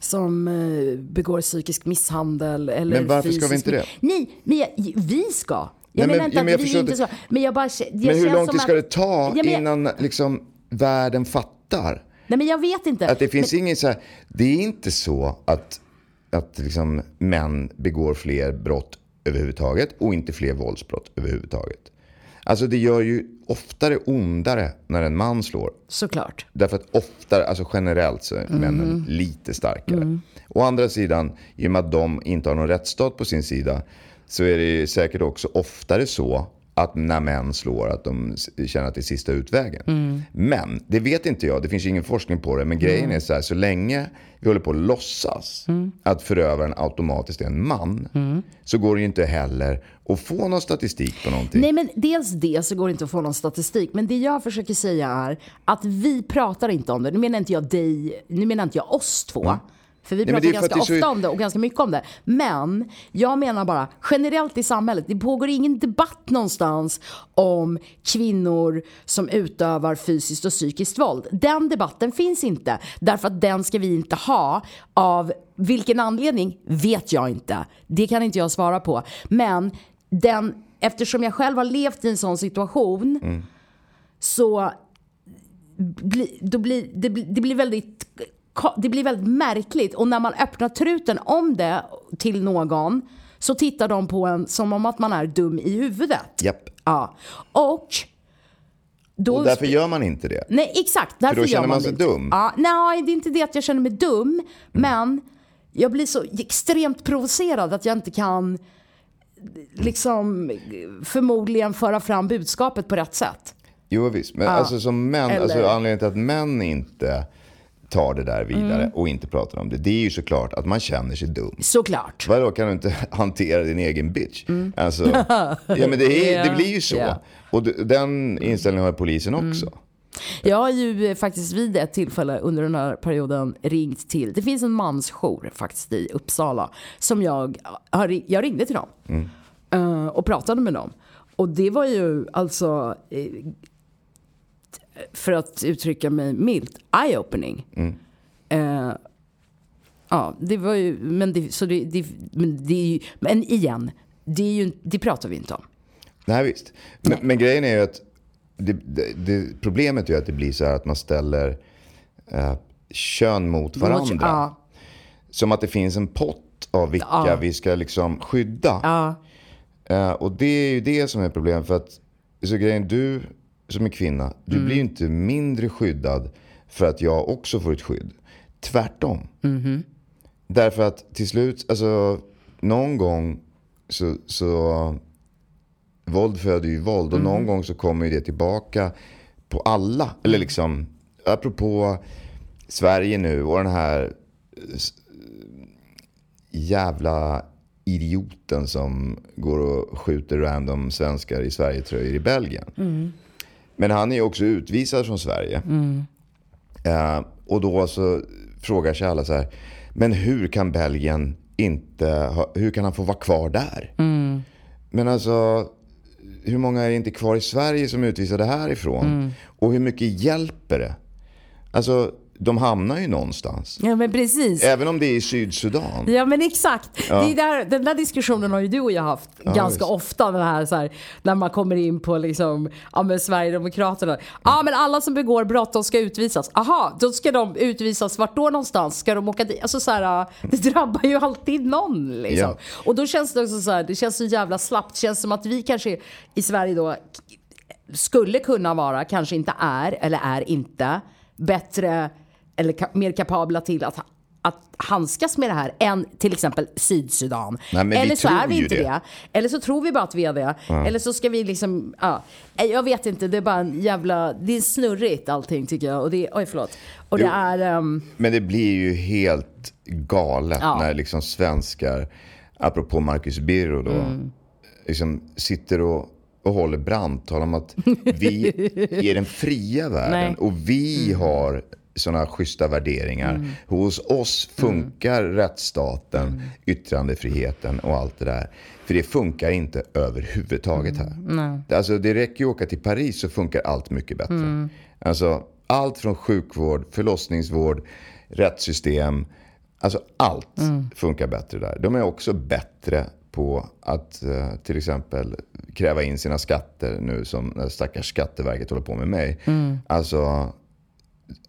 som eh, begår psykisk misshandel. Eller Men varför ska vi fysisk- inte det? Nej, men jag, vi ska. Jag Nej, men- menar inte ja, men att vi inte ska. Men jag bara Men hur känns lång som tid ska att- det ta Ja, men jag- innan liksom, världen fattar? Nej, men jag vet inte. Att det finns ingen så här, det är inte så att, att liksom män begår fler brott överhuvudtaget och inte fler våldsbrott överhuvudtaget. Alltså det gör ju oftare ondare när en man slår. Såklart. Därför att oftare, alltså generellt så är männen lite starkare. Å andra sidan, i och med att de inte har någon rättsstat på sin sida så är det säkert också oftare så att när män slår att de känner att det är sista utvägen. Men, det vet inte jag, det finns ingen forskning på det. Men grejen är så här, så länge vi håller på att låtsas att förövaren automatiskt är en man så går det ju inte heller att få någon statistik på någonting. Nej men dels det så går det inte att få någon statistik. Men det jag försöker säga är att vi pratar inte om det. Nu menar inte jag dig, nu menar inte jag oss två. För vi Nej, pratar för ganska så- ofta om det och ganska mycket om det. Men jag menar bara generellt i samhället, det pågår ingen debatt någonstans om kvinnor som utövar fysiskt och psykiskt våld. Den debatten finns inte. Därför att den ska vi inte ha. Av vilken anledning vet jag inte. Det kan inte jag svara på. Men den, eftersom jag själv har levt i en sån situation så bli, då blir, det, det, blir väldigt, det blir väldigt märkligt. Och när man öppnar truten om det till någon så tittar de på en som om att man är dum i huvudet. Japp. Ja. Och då... Och därför gör man inte det. Nej, exakt. Därför då gör känner man sig det. dum. Ja, nej, det är inte det att jag känner mig dum. Men jag blir så extremt provocerad att jag inte kan liksom förmodligen föra fram budskapet på rätt sätt. Jo visst, men alltså som män, Eller- alltså anledningen till att män inte tar det där vidare Mm. och inte pratar om det, det är ju såklart att man känner sig dum. Såklart. Vadå, kan du inte [laughs] hantera din egen bitch? Alltså, [laughs] ja men det, är, det blir ju så. Mm. Ja. Och den inställningen har polisen också. Jag har ju eh, faktiskt vid ett tillfälle under den här perioden ringt till, det finns en mansjour faktiskt i Uppsala, som jag, har, jag ringde till dem eh, och pratade med dem. Och det var ju alltså, eh, för att uttrycka mig milt, eye-opening. Eh, ja, det var ju, men det, så det, det, men det ju, men igen, det, är ju, det pratar vi inte om. Nej visst. Men, men grejen är ju att det, problemet är ju att det blir så här att man ställer eh, kön mot varandra. Ja. Som att det finns en pott av vilka Ja. vi ska liksom skydda. Ja. Eh, och det är ju det som är problemet. För att, så grejen, du som är kvinna, du Mm. blir ju inte mindre skyddad för att jag också får ett skydd. Tvärtom. Mm-hmm. Därför att till slut, alltså någon gång så, så våld föder ju våld och Mm. någon gång så kommer ju det tillbaka på alla. Eller liksom, apropå Sverige nu och den här jävla idioten som går och skjuter random svenskar i Sverigetröjor i Belgien. Men han är ju också utvisad från Sverige. Eh, och då så frågar sig alla så här, men hur kan Belgien inte, ha, hur kan han få vara kvar där? Men alltså, hur många är inte kvar i Sverige som är utvisade härifrån? Och hur mycket hjälper det? Alltså, de hamnar ju någonstans. ja, men precis. Även om det är i Sydsudan. Ja men exakt. Ja. Det är där, den där diskussionen har ju du och jag haft ganska visst. ofta. Den här, så här, när man kommer in på liksom, ja, men Sverigedemokraterna. Ja men alla som begår brott de ska utvisas. Aha, då ska de utvisas vart då någonstans? Ska de åka dit? Alltså, så här, det drabbar ju alltid någon. Liksom. Ja. Och då känns det också så här, det känns så jävla slappt. Det känns som att vi kanske i Sverige då skulle kunna vara, kanske inte är eller är inte bättre eller ka- mer kapabla till att, att handskas med det här än till exempel Sydsudan. Nej, eller så är vi inte det. det. Eller så tror vi bara att vi är det. Eller så ska vi liksom, ja. Jag vet inte, det är bara en jävla, det är snurrigt allting tycker jag. Och det, oj förlåt. Och det Jo. är, ehm, Men det blir ju helt galet Ja. när liksom svenskar, apropå Marcus Birro då, Mm. liksom sitter och, och håller brandtal om att vi [laughs] är den fria världen och vi har sådana schyssta värderingar. Hos oss funkar rättsstaten, yttrandefriheten och allt det där. För det funkar inte överhuvudtaget här. Alltså det räcker ju att åka till Paris så funkar allt mycket bättre. Alltså allt från sjukvård, förlossningsvård, rättssystem. Alltså allt funkar bättre där. De är också bättre på att eh, till exempel kräva in sina skatter nu som stackars Skatteverket håller på med mig. Alltså,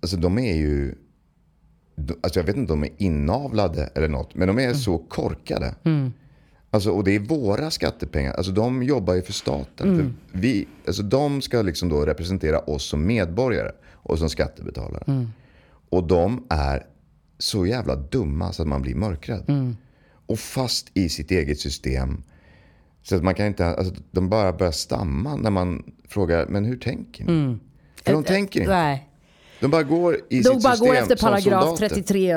alltså de är ju, alltså jag vet inte om de är inavlade eller något, men de är så korkade. Alltså, och det är våra skattepengar. Alltså, de jobbar ju för staten. För vi, alltså, de ska liksom då representera oss som medborgare och som skattebetalare. Och de är så jävla dumma så att man blir mörkrädd. Och fast i sitt eget system. Så att man kan inte, alltså, de bara börjar stamma när man frågar, men hur tänker ni? För de tänker inte. nej. De bara går i De sitt bara system går efter paragraf soldater. 33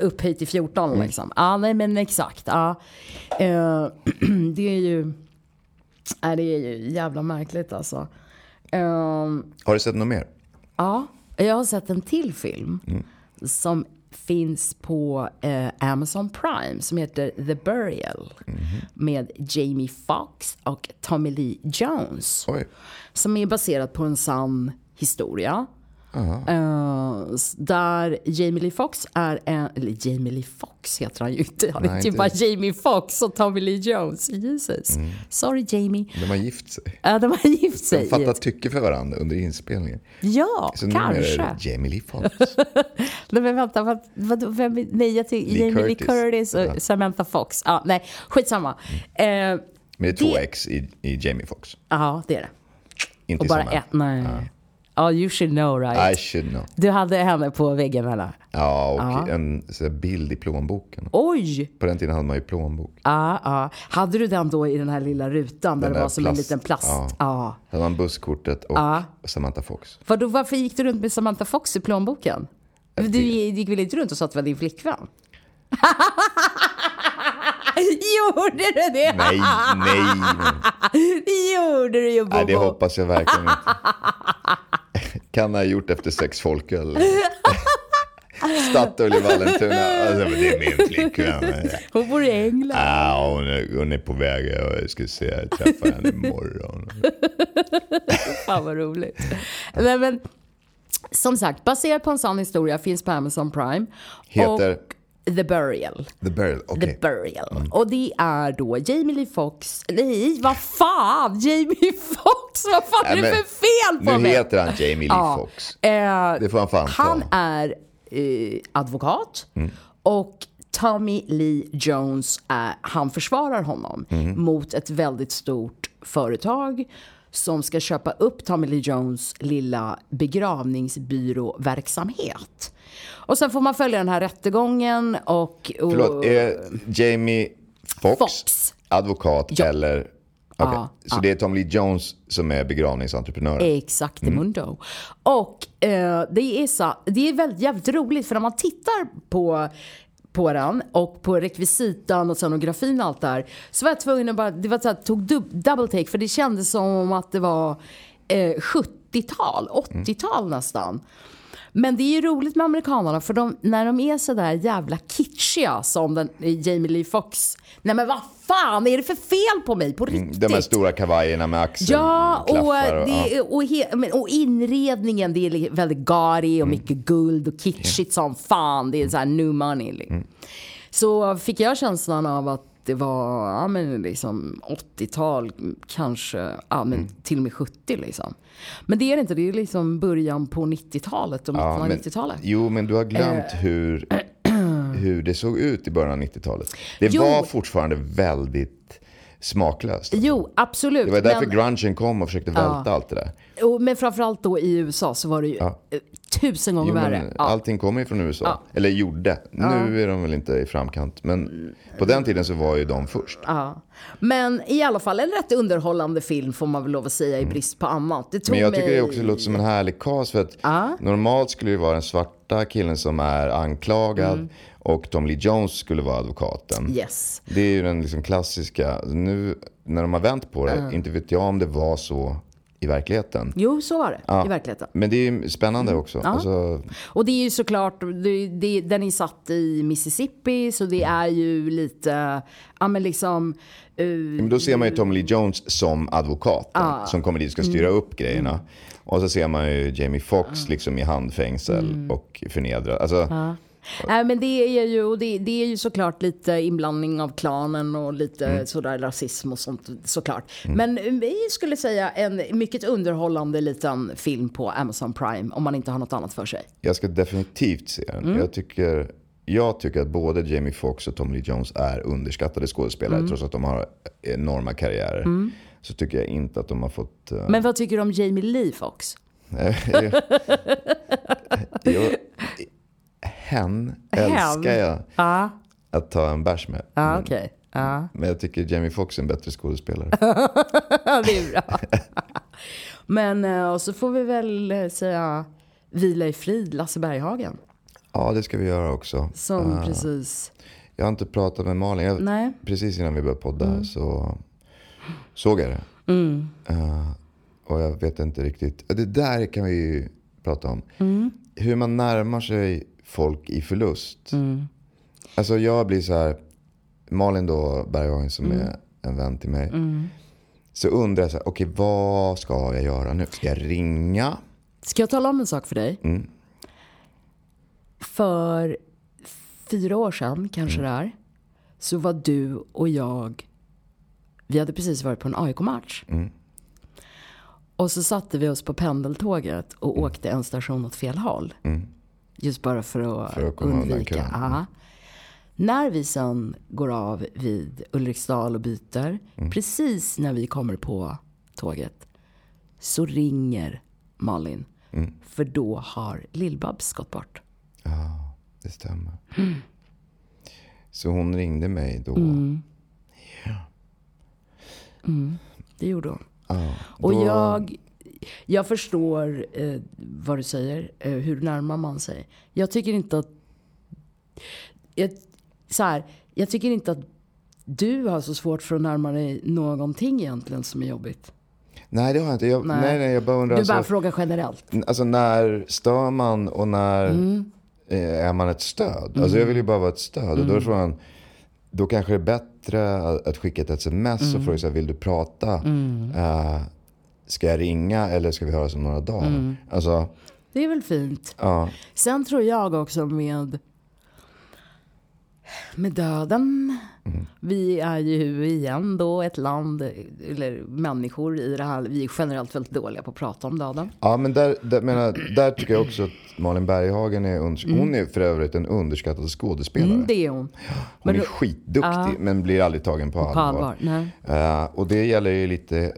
upphöjt till 14 Mm. liksom. Ja, nej men exakt. Ja. Eh, [clears throat] det är ju... Nej, det är ju jävla märkligt alltså. Ehm, Har du sett något mer? Ja, jag har sett en till film Mm. som finns på eh, Amazon Prime som heter The Burial Mm-hmm. med Jamie Foxx och Tommy Lee Jones. Oj. Som är baserad på en sann historia. S- där Jamie Lee Foxx är en, eller Jamie Lee Foxx heter han ju inte. Han heter ju inte bara. Jamie Foxx och Tommy Lee Jones. Jesus. Sorry Jamie. De har gift sig. Ja, de har gift sig. De fattar tycke för varandra under inspelningen. Ja, Så kanske. det Jamie Lee Foxx. [laughs] Nej men vänta, vad, vad, vem, nej jag Lee Jamie Lee Curtis. Curtis och Ja. Samantha Fox. Ja, nej, skitsamma. Eh, Men det är två Det- ex i, i Jamie Foxx. Ja, det är det. Inte Och bara ett, nej. Ja, you should know right. I should know. Du hade henne på väggen eller? Ja, och Ja. en så bild i plånboken. Oj! På den tiden hade man ju plånbok. Ja, ja. Hade du den då i den här lilla rutan där Den det var som en plast. liten plast? Ja. Ja. Hade man busskortet och Ja. Samantha Fox. Vadå, varför gick du runt med Samantha Fox i plånboken? Du gick väl inte runt och sa att det var din flickvän? [laughs] Gjorde du det? Nej, nej. nej. Det [laughs] gjorde du ju Bobo. nej det hoppas jag verkligen inte. [laughs] Kan ha gjort efter sex folköl. [laughs] Statoil i Vallentuna. Alltså, det är min flickvän. Hon bor i England. Ja, hon är, hon är på väg. Jag ska se, jag träffar henne imorgon. [laughs] Fan vad roligt. Nej, men, som sagt, baserat på en sann historia, finns på Amazon Prime. Heter? Och The Burial. The Burial. Mm. The Burial. Och det är då Jamie Lee Fox. Nej, vad fan! Jamie Fox! Vad fan är Nej, det men för fel på Nu mig? heter han Jamie Lee Ja. Fox. Eh, Det får han fan han ta. är eh, advokat Mm. och Tommy Lee Jones, är, han försvarar honom Mm. mot ett väldigt stort företag som ska köpa upp Tommy Lee Jones lilla begravningsbyråverksamhet. Och sen får man följa den här rättegången och... och Förlåt, är Jamie Fox, Fox. advokat Ja. eller? Okej, Ja, Så det är Tom Lee Jones som är begravningsentreprenören? Exakt, mundo. Och eh, det är, så, det är väldigt jävligt roligt för när man tittar på på den och på rekvisitan och scenografin och allt där så var jag tvungen att bara, det var så här, tog dub, double take för det kändes som att det var eh, 70-tal, 80-tal nästan. Men det är ju roligt med amerikanerna för de, när de är så där jävla kitschiga som den, eh, Jamie Lee Fox. Nej men vad fan är det för fel på mig på riktigt? De här stora kavajerna med Ja, och, axelklaffar och, det, ja. och, he, och inredningen, det är väldigt gaudy och mycket guld och kitschigt som fan. Det är så här new money. liksom. Så fick jag känslan av att det var ja, men liksom 80-tal, kanske ja, men till och med 70 liksom. Men det är det inte, det är liksom början på 90-talet och mitten Ja, av men, 90-talet. jo, men du har glömt Eh. hur, hur det såg ut i början av 90-talet. Det Jo. var fortfarande väldigt smaklöst. Jo, absolut. Det var därför men- grungen kom och försökte välta allt det där. men framförallt då i USA så var det ju Ja. eh, tusen gånger Jo, värre. Ja. Allting kommer ju från USA. Ja. Eller gjorde. Nu är de väl inte i framkant. Men på den tiden så var ju de först. Ja. Men i alla fall en rätt underhållande film får man väl lov att säga i brist på annat. Det tog Mm. Men jag tycker mig... det också låter som en härlig cast. För att Ja. normalt skulle det vara den svarta killen som är anklagad. Mm. Och Tom Lee Jones skulle vara advokaten. Yes. Det är ju den liksom klassiska. Nu när de har vänt på det, inte vet jag om det var så i verkligheten. Jo, så var det Ja. i verkligheten. Men det är spännande också. Alltså, Och det är ju såklart, det, det, den är satt i Mississippi så det är ju lite, ja men liksom, eh, men då ser man ju Tom Lee Jones som advokaten som kommer dit och ska styra Mm. upp grejerna. Och så ser man ju Jamie Foxx liksom i handfängsel Mm. och förnedrad. Alltså, Nej men det är ju, och det, det är ju såklart lite inblandning av klanen och lite Mm. sådär rasism och sånt såklart. Men eh, vi skulle säga en mycket underhållande liten film på Amazon Prime om man inte har något annat för sig. Jag ska definitivt se den. Mm. Jag, tycker, jag tycker att både Jamie Foxx och Tom Lee Jones är underskattade skådespelare. Mm. Trots att de har enorma karriärer. Så tycker jag inte att de har fått... eh, Men vad tycker du om Jamie Lee Fox? jag, [laughs] hen älskar jag Ja, att ta en bärs med. ja okej. Ja. Men jag tycker Jamie Foxx är en bättre skådespelare. [laughs] det är bra. Men eh, och så får vi väl eh, säga vila i frid Lasse Berghagen. Ja, det ska vi göra också. Som Eh, precis, Jag har inte pratat med Malin. Jag, nej. Precis innan vi började podda Mm. så såg jag det. Eh, och jag vet inte riktigt. Det där kan vi ju prata om. Mm. Hur man närmar sig folk i förlust. Mm. Alltså jag blir så här. Malin då, Berghagen som Mm. är en vän till mig. Så undrar jag så här, okej vad ska jag göra nu? Ska jag ringa? Ska jag tala om en sak för dig? Mm. För fyra år sedan, kanske Mm. det är, så var du och jag, vi hade precis varit på en AIK-match. Mm. Och så satte vi oss på pendeltåget och åkte en station åt fel håll. Just bara för att, Mm. För att undvika. Ja. När vi sen går av vid Ulriksdal och byter, Mm. precis när vi kommer på tåget, så ringer Malin. Mm. För då har Lill-Babs gått bort. Det stämmer. Så hon ringde mig då. Mm. Det gjorde hon. Ja, Och då- jag, jag förstår eh, vad du säger, eh, hur närmar man sig. Jag tycker inte att... Jag, så här, jag tycker inte att du har så svårt för att närma dig någonting egentligen som är jobbigt. Nej det har jag inte. Jag, nej. Nej. nej, jag bara undrar. Du alltså, bara frågar generellt. Alltså när stör man och när Mm. eh, är man ett stöd? Alltså jag vill ju bara vara ett stöd. Och då Mm. är frågan, då kanske det är bättre att, skicka ett sms Mm. och fråga så här, vill du prata? Eh, ska jag ringa eller ska vi höras om några dagar? Mm. Alltså, Det är väl fint. ja. Sen tror jag också med... med döden. Vi är ju igen då ett land, eller människor i det här, vi är generellt väldigt dåliga på att prata om döden. Ja, men där, där, menar, där tycker jag också att Malin Berghagen är underskattad. Hon är för övrigt en underskattad skådespelare. Mm, det är hon. Hon Men är skitduktig Ja. men blir aldrig tagen på allvar. På allvar. Eh, och det gäller ju lite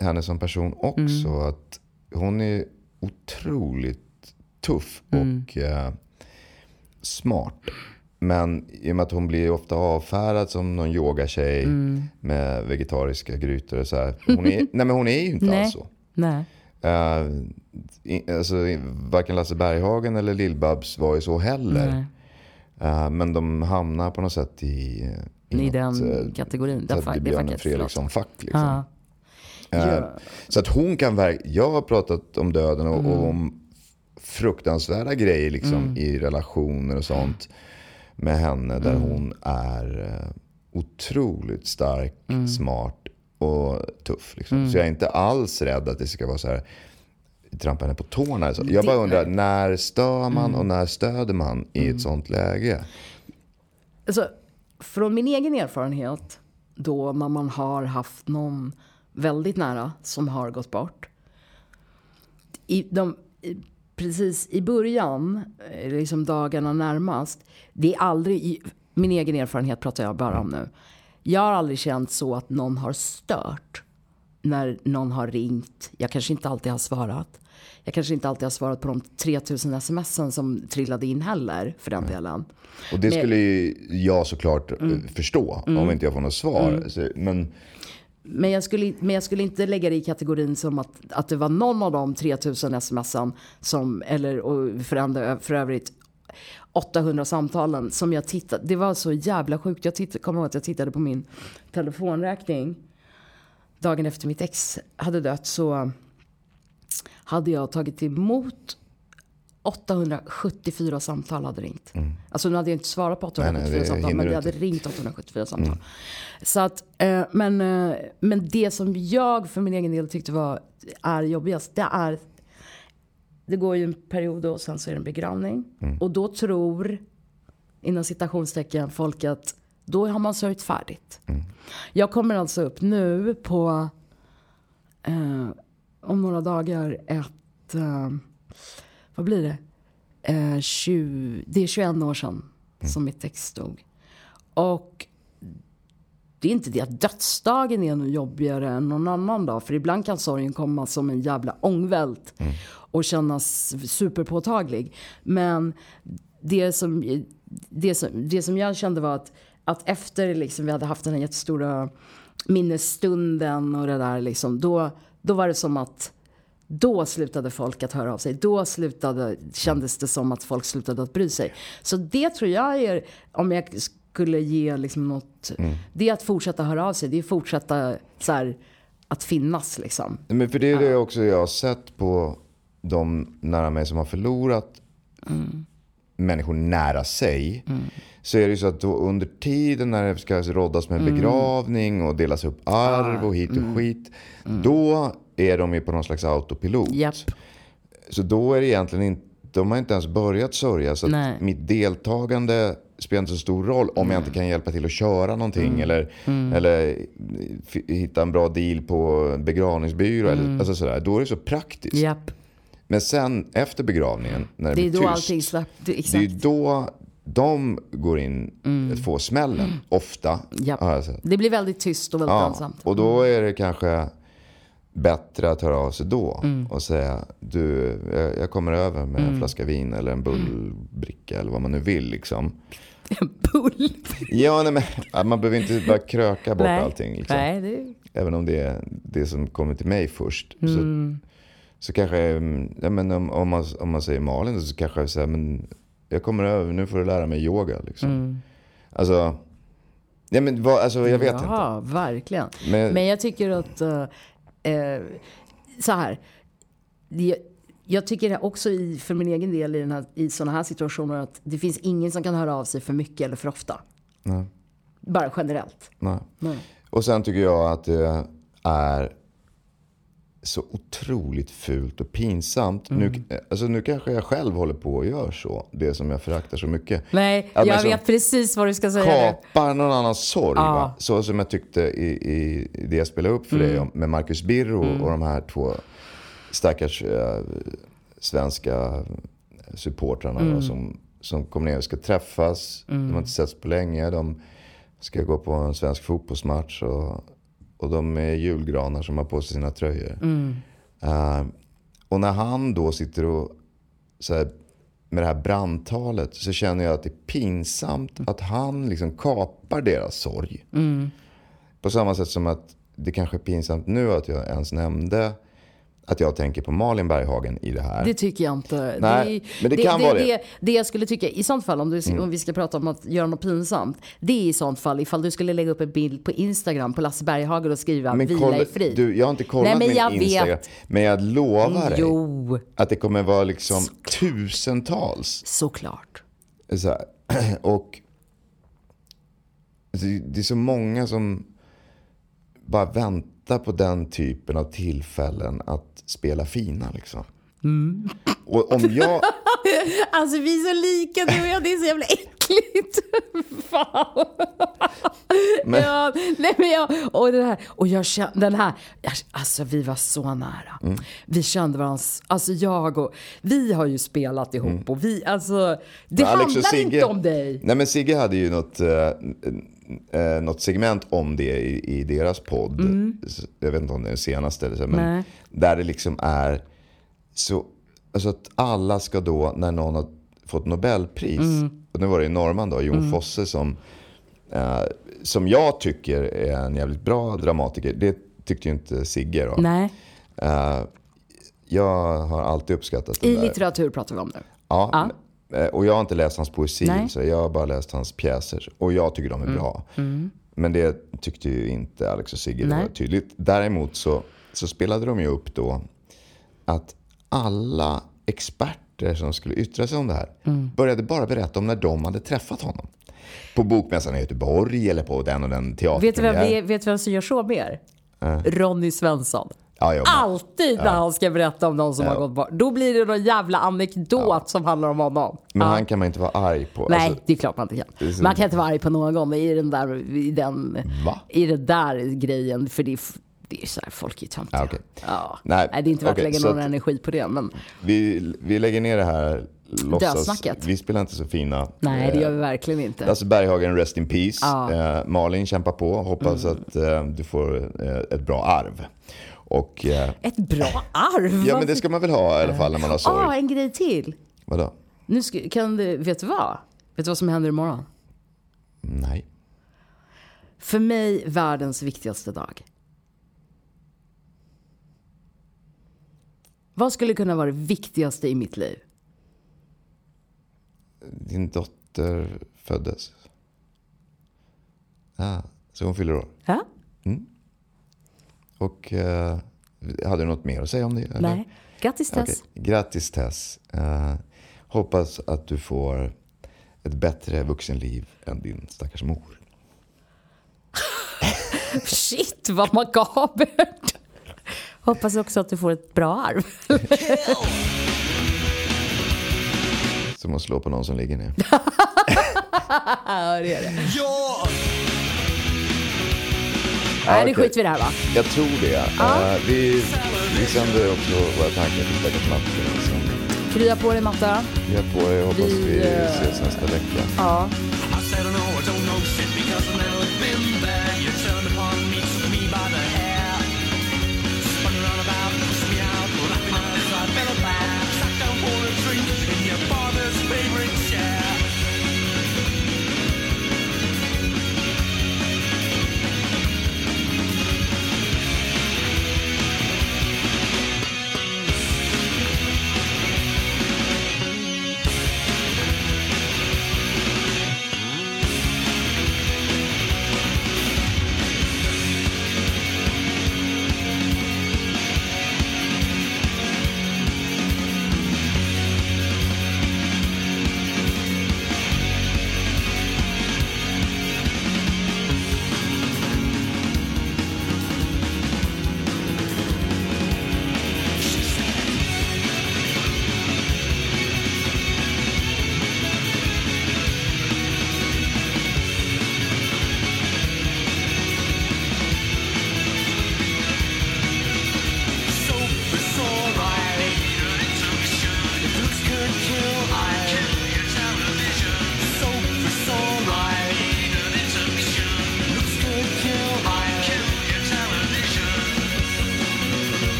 henne som person också. Mm. Att hon är otroligt tuff Mm. och eh, smart. Men i och med att hon blir ofta avfärdad som någon yogatjej Mm. med vegetariska grytor och så här. Hon är, [laughs] nej men hon är ju inte Nej. alls så. Nej. I, alltså, varken Lasse Berghagen eller Lill-Babs var ju så heller. Eh, men de hamnar på något sätt i, i, I något, den eh, kategorin. Det det är Björn facket, Fredriksson-fack. Liksom. Ja. Eh, Ja. Så att hon kan verkligen, jag har pratat om döden och, Mm. och om fruktansvärda grejer liksom, Mm. i relationer och sånt med henne. Där Mm. hon är eh, otroligt stark, Mm. smart och tuff. Liksom. Så jag är inte alls rädd att det ska vara så här trampa henne på tårna. Så Jag bara undrar, när stör man Mm. och när stöder man i ett sånt läge? Alltså, från min egen erfarenhet, då man har haft någon väldigt nära som har gått bort. I de, precis i början, eh, liksom dagarna närmast, det är aldrig, min egen erfarenhet pratar jag bara om nu. Jag har aldrig känt så att någon har stört när någon har ringt. Jag kanske inte alltid har svarat. Jag kanske inte alltid har svarat på de 3000 smsen som trillade in heller, för den delen. Och det Men- skulle ju jag såklart eh, Mm. förstå om inte jag får något svar. Så, men men jag, skulle, men jag skulle inte lägga det i kategorin som att, att det var någon av de 3000 smsen som, eller och för, andra, för övrigt 800 samtalen som jag tittade. Det var så jävla sjukt. Jag tittade, kommer ihåg att jag tittade på min telefonräkning. Dagen efter mitt ex hade dött så hade jag tagit emot 874 samtal hade ringt. Alltså nu hade jag inte svarat på 874 Nej, nej, det samtal men jag hade inte. ringt 874 samtal. Så att, eh, men, eh, men det som jag för min egen del tyckte var är jobbigast, det är det går ju en period och sen så är det en begravning. Och då tror, inom citationstecken, folk att då har man sörjt färdigt. Jag kommer alltså upp nu på, eh, om några dagar, ett, eh, vad blir det? Eh, 20, det är 21 år sedan som mitt text stod. Och det är inte det att dödsdagen är något jobbigare än någon annan dag. För ibland kan sorgen komma som en jävla ångvält och kännas superpåtaglig. Men det som, det som, det som jag kände var att, att efter liksom vi hade haft den här jättestora minnesstunden och det där liksom, då, då var det som att då slutade folk att höra av sig. Då slutade, kändes det som att folk slutade att bry sig. Så det tror jag är, om jag skulle ge liksom något, det är att fortsätta höra av sig. Det är att fortsätta så här, att finnas liksom. Men för det är det också jag har sett på de nära mig som har förlorat människor nära sig. Så är det ju så att då under tiden när det ska råddas med begravning och delas upp arv och hit och skit. Då är de ju på någon slags autopilot. Japp. Så då är det egentligen inte, de har inte ens börjat sörja. Så mitt deltagande spelar inte så stor roll om jag inte kan hjälpa till att köra någonting. Mm. Eller, eller f- hitta en bra deal på begravningsbyrå. Eller, alltså sådär. Då är det så praktiskt. Mm. Japp. Men sen efter begravningen, när det, Det är blir då tyst. allting släpper. Det är då de går in att få smällen. Ofta. Mm. Jag sett. Det blir väldigt tyst och väldigt Ja, ensamt. och då är det kanske bättre att höra av sig då Mm. och säga du, jag, jag kommer över med en flaska vin eller en bullbricka eller vad man nu vill liksom. [laughs] Bull. Ja, nej, men, man behöver inte bara kröka bort Nej. allting. Liksom. Nej, det Även om det är det som kommer till mig först. Mm. Så, så kanske, mm, ja, men om, om, man, om man säger Malin så kanske jag säger, men jag kommer över, nu får du lära mig yoga. Liksom. Mm. Alltså, ja, men, vad, alltså, jag vet inte. Ja, verkligen. Men- Men, jag tycker att... eh, eh, så här. Det, jag tycker också i, för min egen del i, den här, i sådana här situationer att det finns ingen som kan höra av sig för mycket eller för ofta. Nej. Bara generellt. Nej. Nej. Och sen tycker jag att det är så otroligt fult och pinsamt. Mm. Nu, alltså nu kanske jag själv håller på och gör så, det som jag föraktar så mycket. Nej, Att jag som vet precis vad du ska säga. Kapar någon annans sorg. Ja. Så som jag tyckte i, i det jag spelade upp för Mm. dig med Marcus Birro och de här två stackars eh, svenska supportrarna Mm. då, som, som kommer ner och ska träffas. De har inte setts på länge. De ska gå på en svensk fotbollsmatch. Och, och de är julgranar som har på sig sina tröjor. Mm. Eh, och när han då sitter och så här, med det här brandtalet så känner jag att det är pinsamt att han liksom kapar deras sorg. På samma sätt som att det kanske är pinsamt nu att jag ens nämnde att jag tänker på Malin Berghagen i det här. Det tycker jag inte. Nej, men det kan vara det. det. Det jag skulle tycka, i sånt fall om, du, om vi ska prata om att göra något pinsamt. Det är i sånt fall ifall du skulle lägga upp en bild på Instagram på Lasse Berghagen och skriva men vila kolla, i frid. du, jag har inte kollat Nej, men min jag Instagram. vet. Men jag lovar dig Jo, att det kommer vara liksom tusentals. såklart. Så här. [clears throat] Och det, det är så många som bara väntar på den typen av tillfällen att spela fina. Liksom. Mm. Och om jag... [laughs] Alltså vi är så lika du och jag, det är så jävla äckligt. [laughs] Fan. Men- Ja, nej men jag, och det här, och jag kände, den här, alltså vi var så nära. Mm. Vi kände varandra, alltså jag och, vi har ju spelat ihop och vi, alltså, det Mm. Handlar inte om dig. Nej men Sigge hade ju något, eh, eh, något segment om det i, i deras podd. Jag vet inte om det är det senaste eller så, men Mm. Nej. där det liksom är så, alltså att alla ska då när någon har fått Nobelpris, Mm. och nu var det ju norrman då, Jon Fosse som, eh, som jag tycker är en jävligt bra dramatiker. Det tyckte ju inte Sigge då. Nej, Eh, jag har alltid uppskattat den i där. litteratur pratar vi om nu. Ja, eh, och jag har inte läst hans poesi, Nej. så jag har bara läst hans pjäser. Och jag tycker de är bra. Men det tyckte ju inte Alex och Sigge, var tydligt. Däremot så, så spelade de ju upp då att alla experter som skulle yttra sig om det här började bara berätta om när de hade träffat honom. På Bokmässan i Göteborg eller på den och den Vet du vem, vet vem som gör så mer? Ronny Svensson. Ja, med. Alltid när han ska berätta om någon som Ja. har gått bort. Då blir det någon jävla anekdot som handlar om honom. Men Ja. han kan man inte vara arg på. Nej, Alltså, det är klart man inte kan. Man kan inte vara arg på någon i den där, i den, Va? i den där grejen. För det är, det är så här, folk är töntiga. Ja, okej. ja. Nej, Nej, det är inte värt okej, att lägga någon att- energi på det. Men vi, vi lägger ner det här låtsas. Vi spelar inte så fina. nej, det Eh, gör vi verkligen inte. Lasse Berghagen, rest in peace. Ja. Eh, Malin, kämpa på. Hoppas att eh, du får eh, ett bra arv. Och, eh, Ett bra arv. ja, men det ska man väl ha i alla fall när man har sorg. Ah, en grej till. Vadå? Nu ska, kan du, vet du vad? Vet du vad som händer imorgon? Nej. För mig världens viktigaste dag. Vad skulle kunna vara det viktigaste i mitt liv? Din dotter föddes. Ah, så hon fyller år. Ja? Och eh, hade du något mer att säga om det? Eller? Nej. Grattis Tess. Okej. Grattis Tess. Eh, hoppas att du får ett bättre vuxenliv än din stackars mor. [laughs] Shit vad makabert. Hoppas också att du får ett bra arv. Som att slå på någon som ligger ner. [laughs] Ja, det är det. Ja! Nej, nu okej. skiter vi i det här va? Jag tror det. Eh, vi, vi sänder också våra tankar till stackars Matte. som Krya på dig Matta. Vi har på er. Hoppas Vi, vi eh, ses nästa vecka. Ja.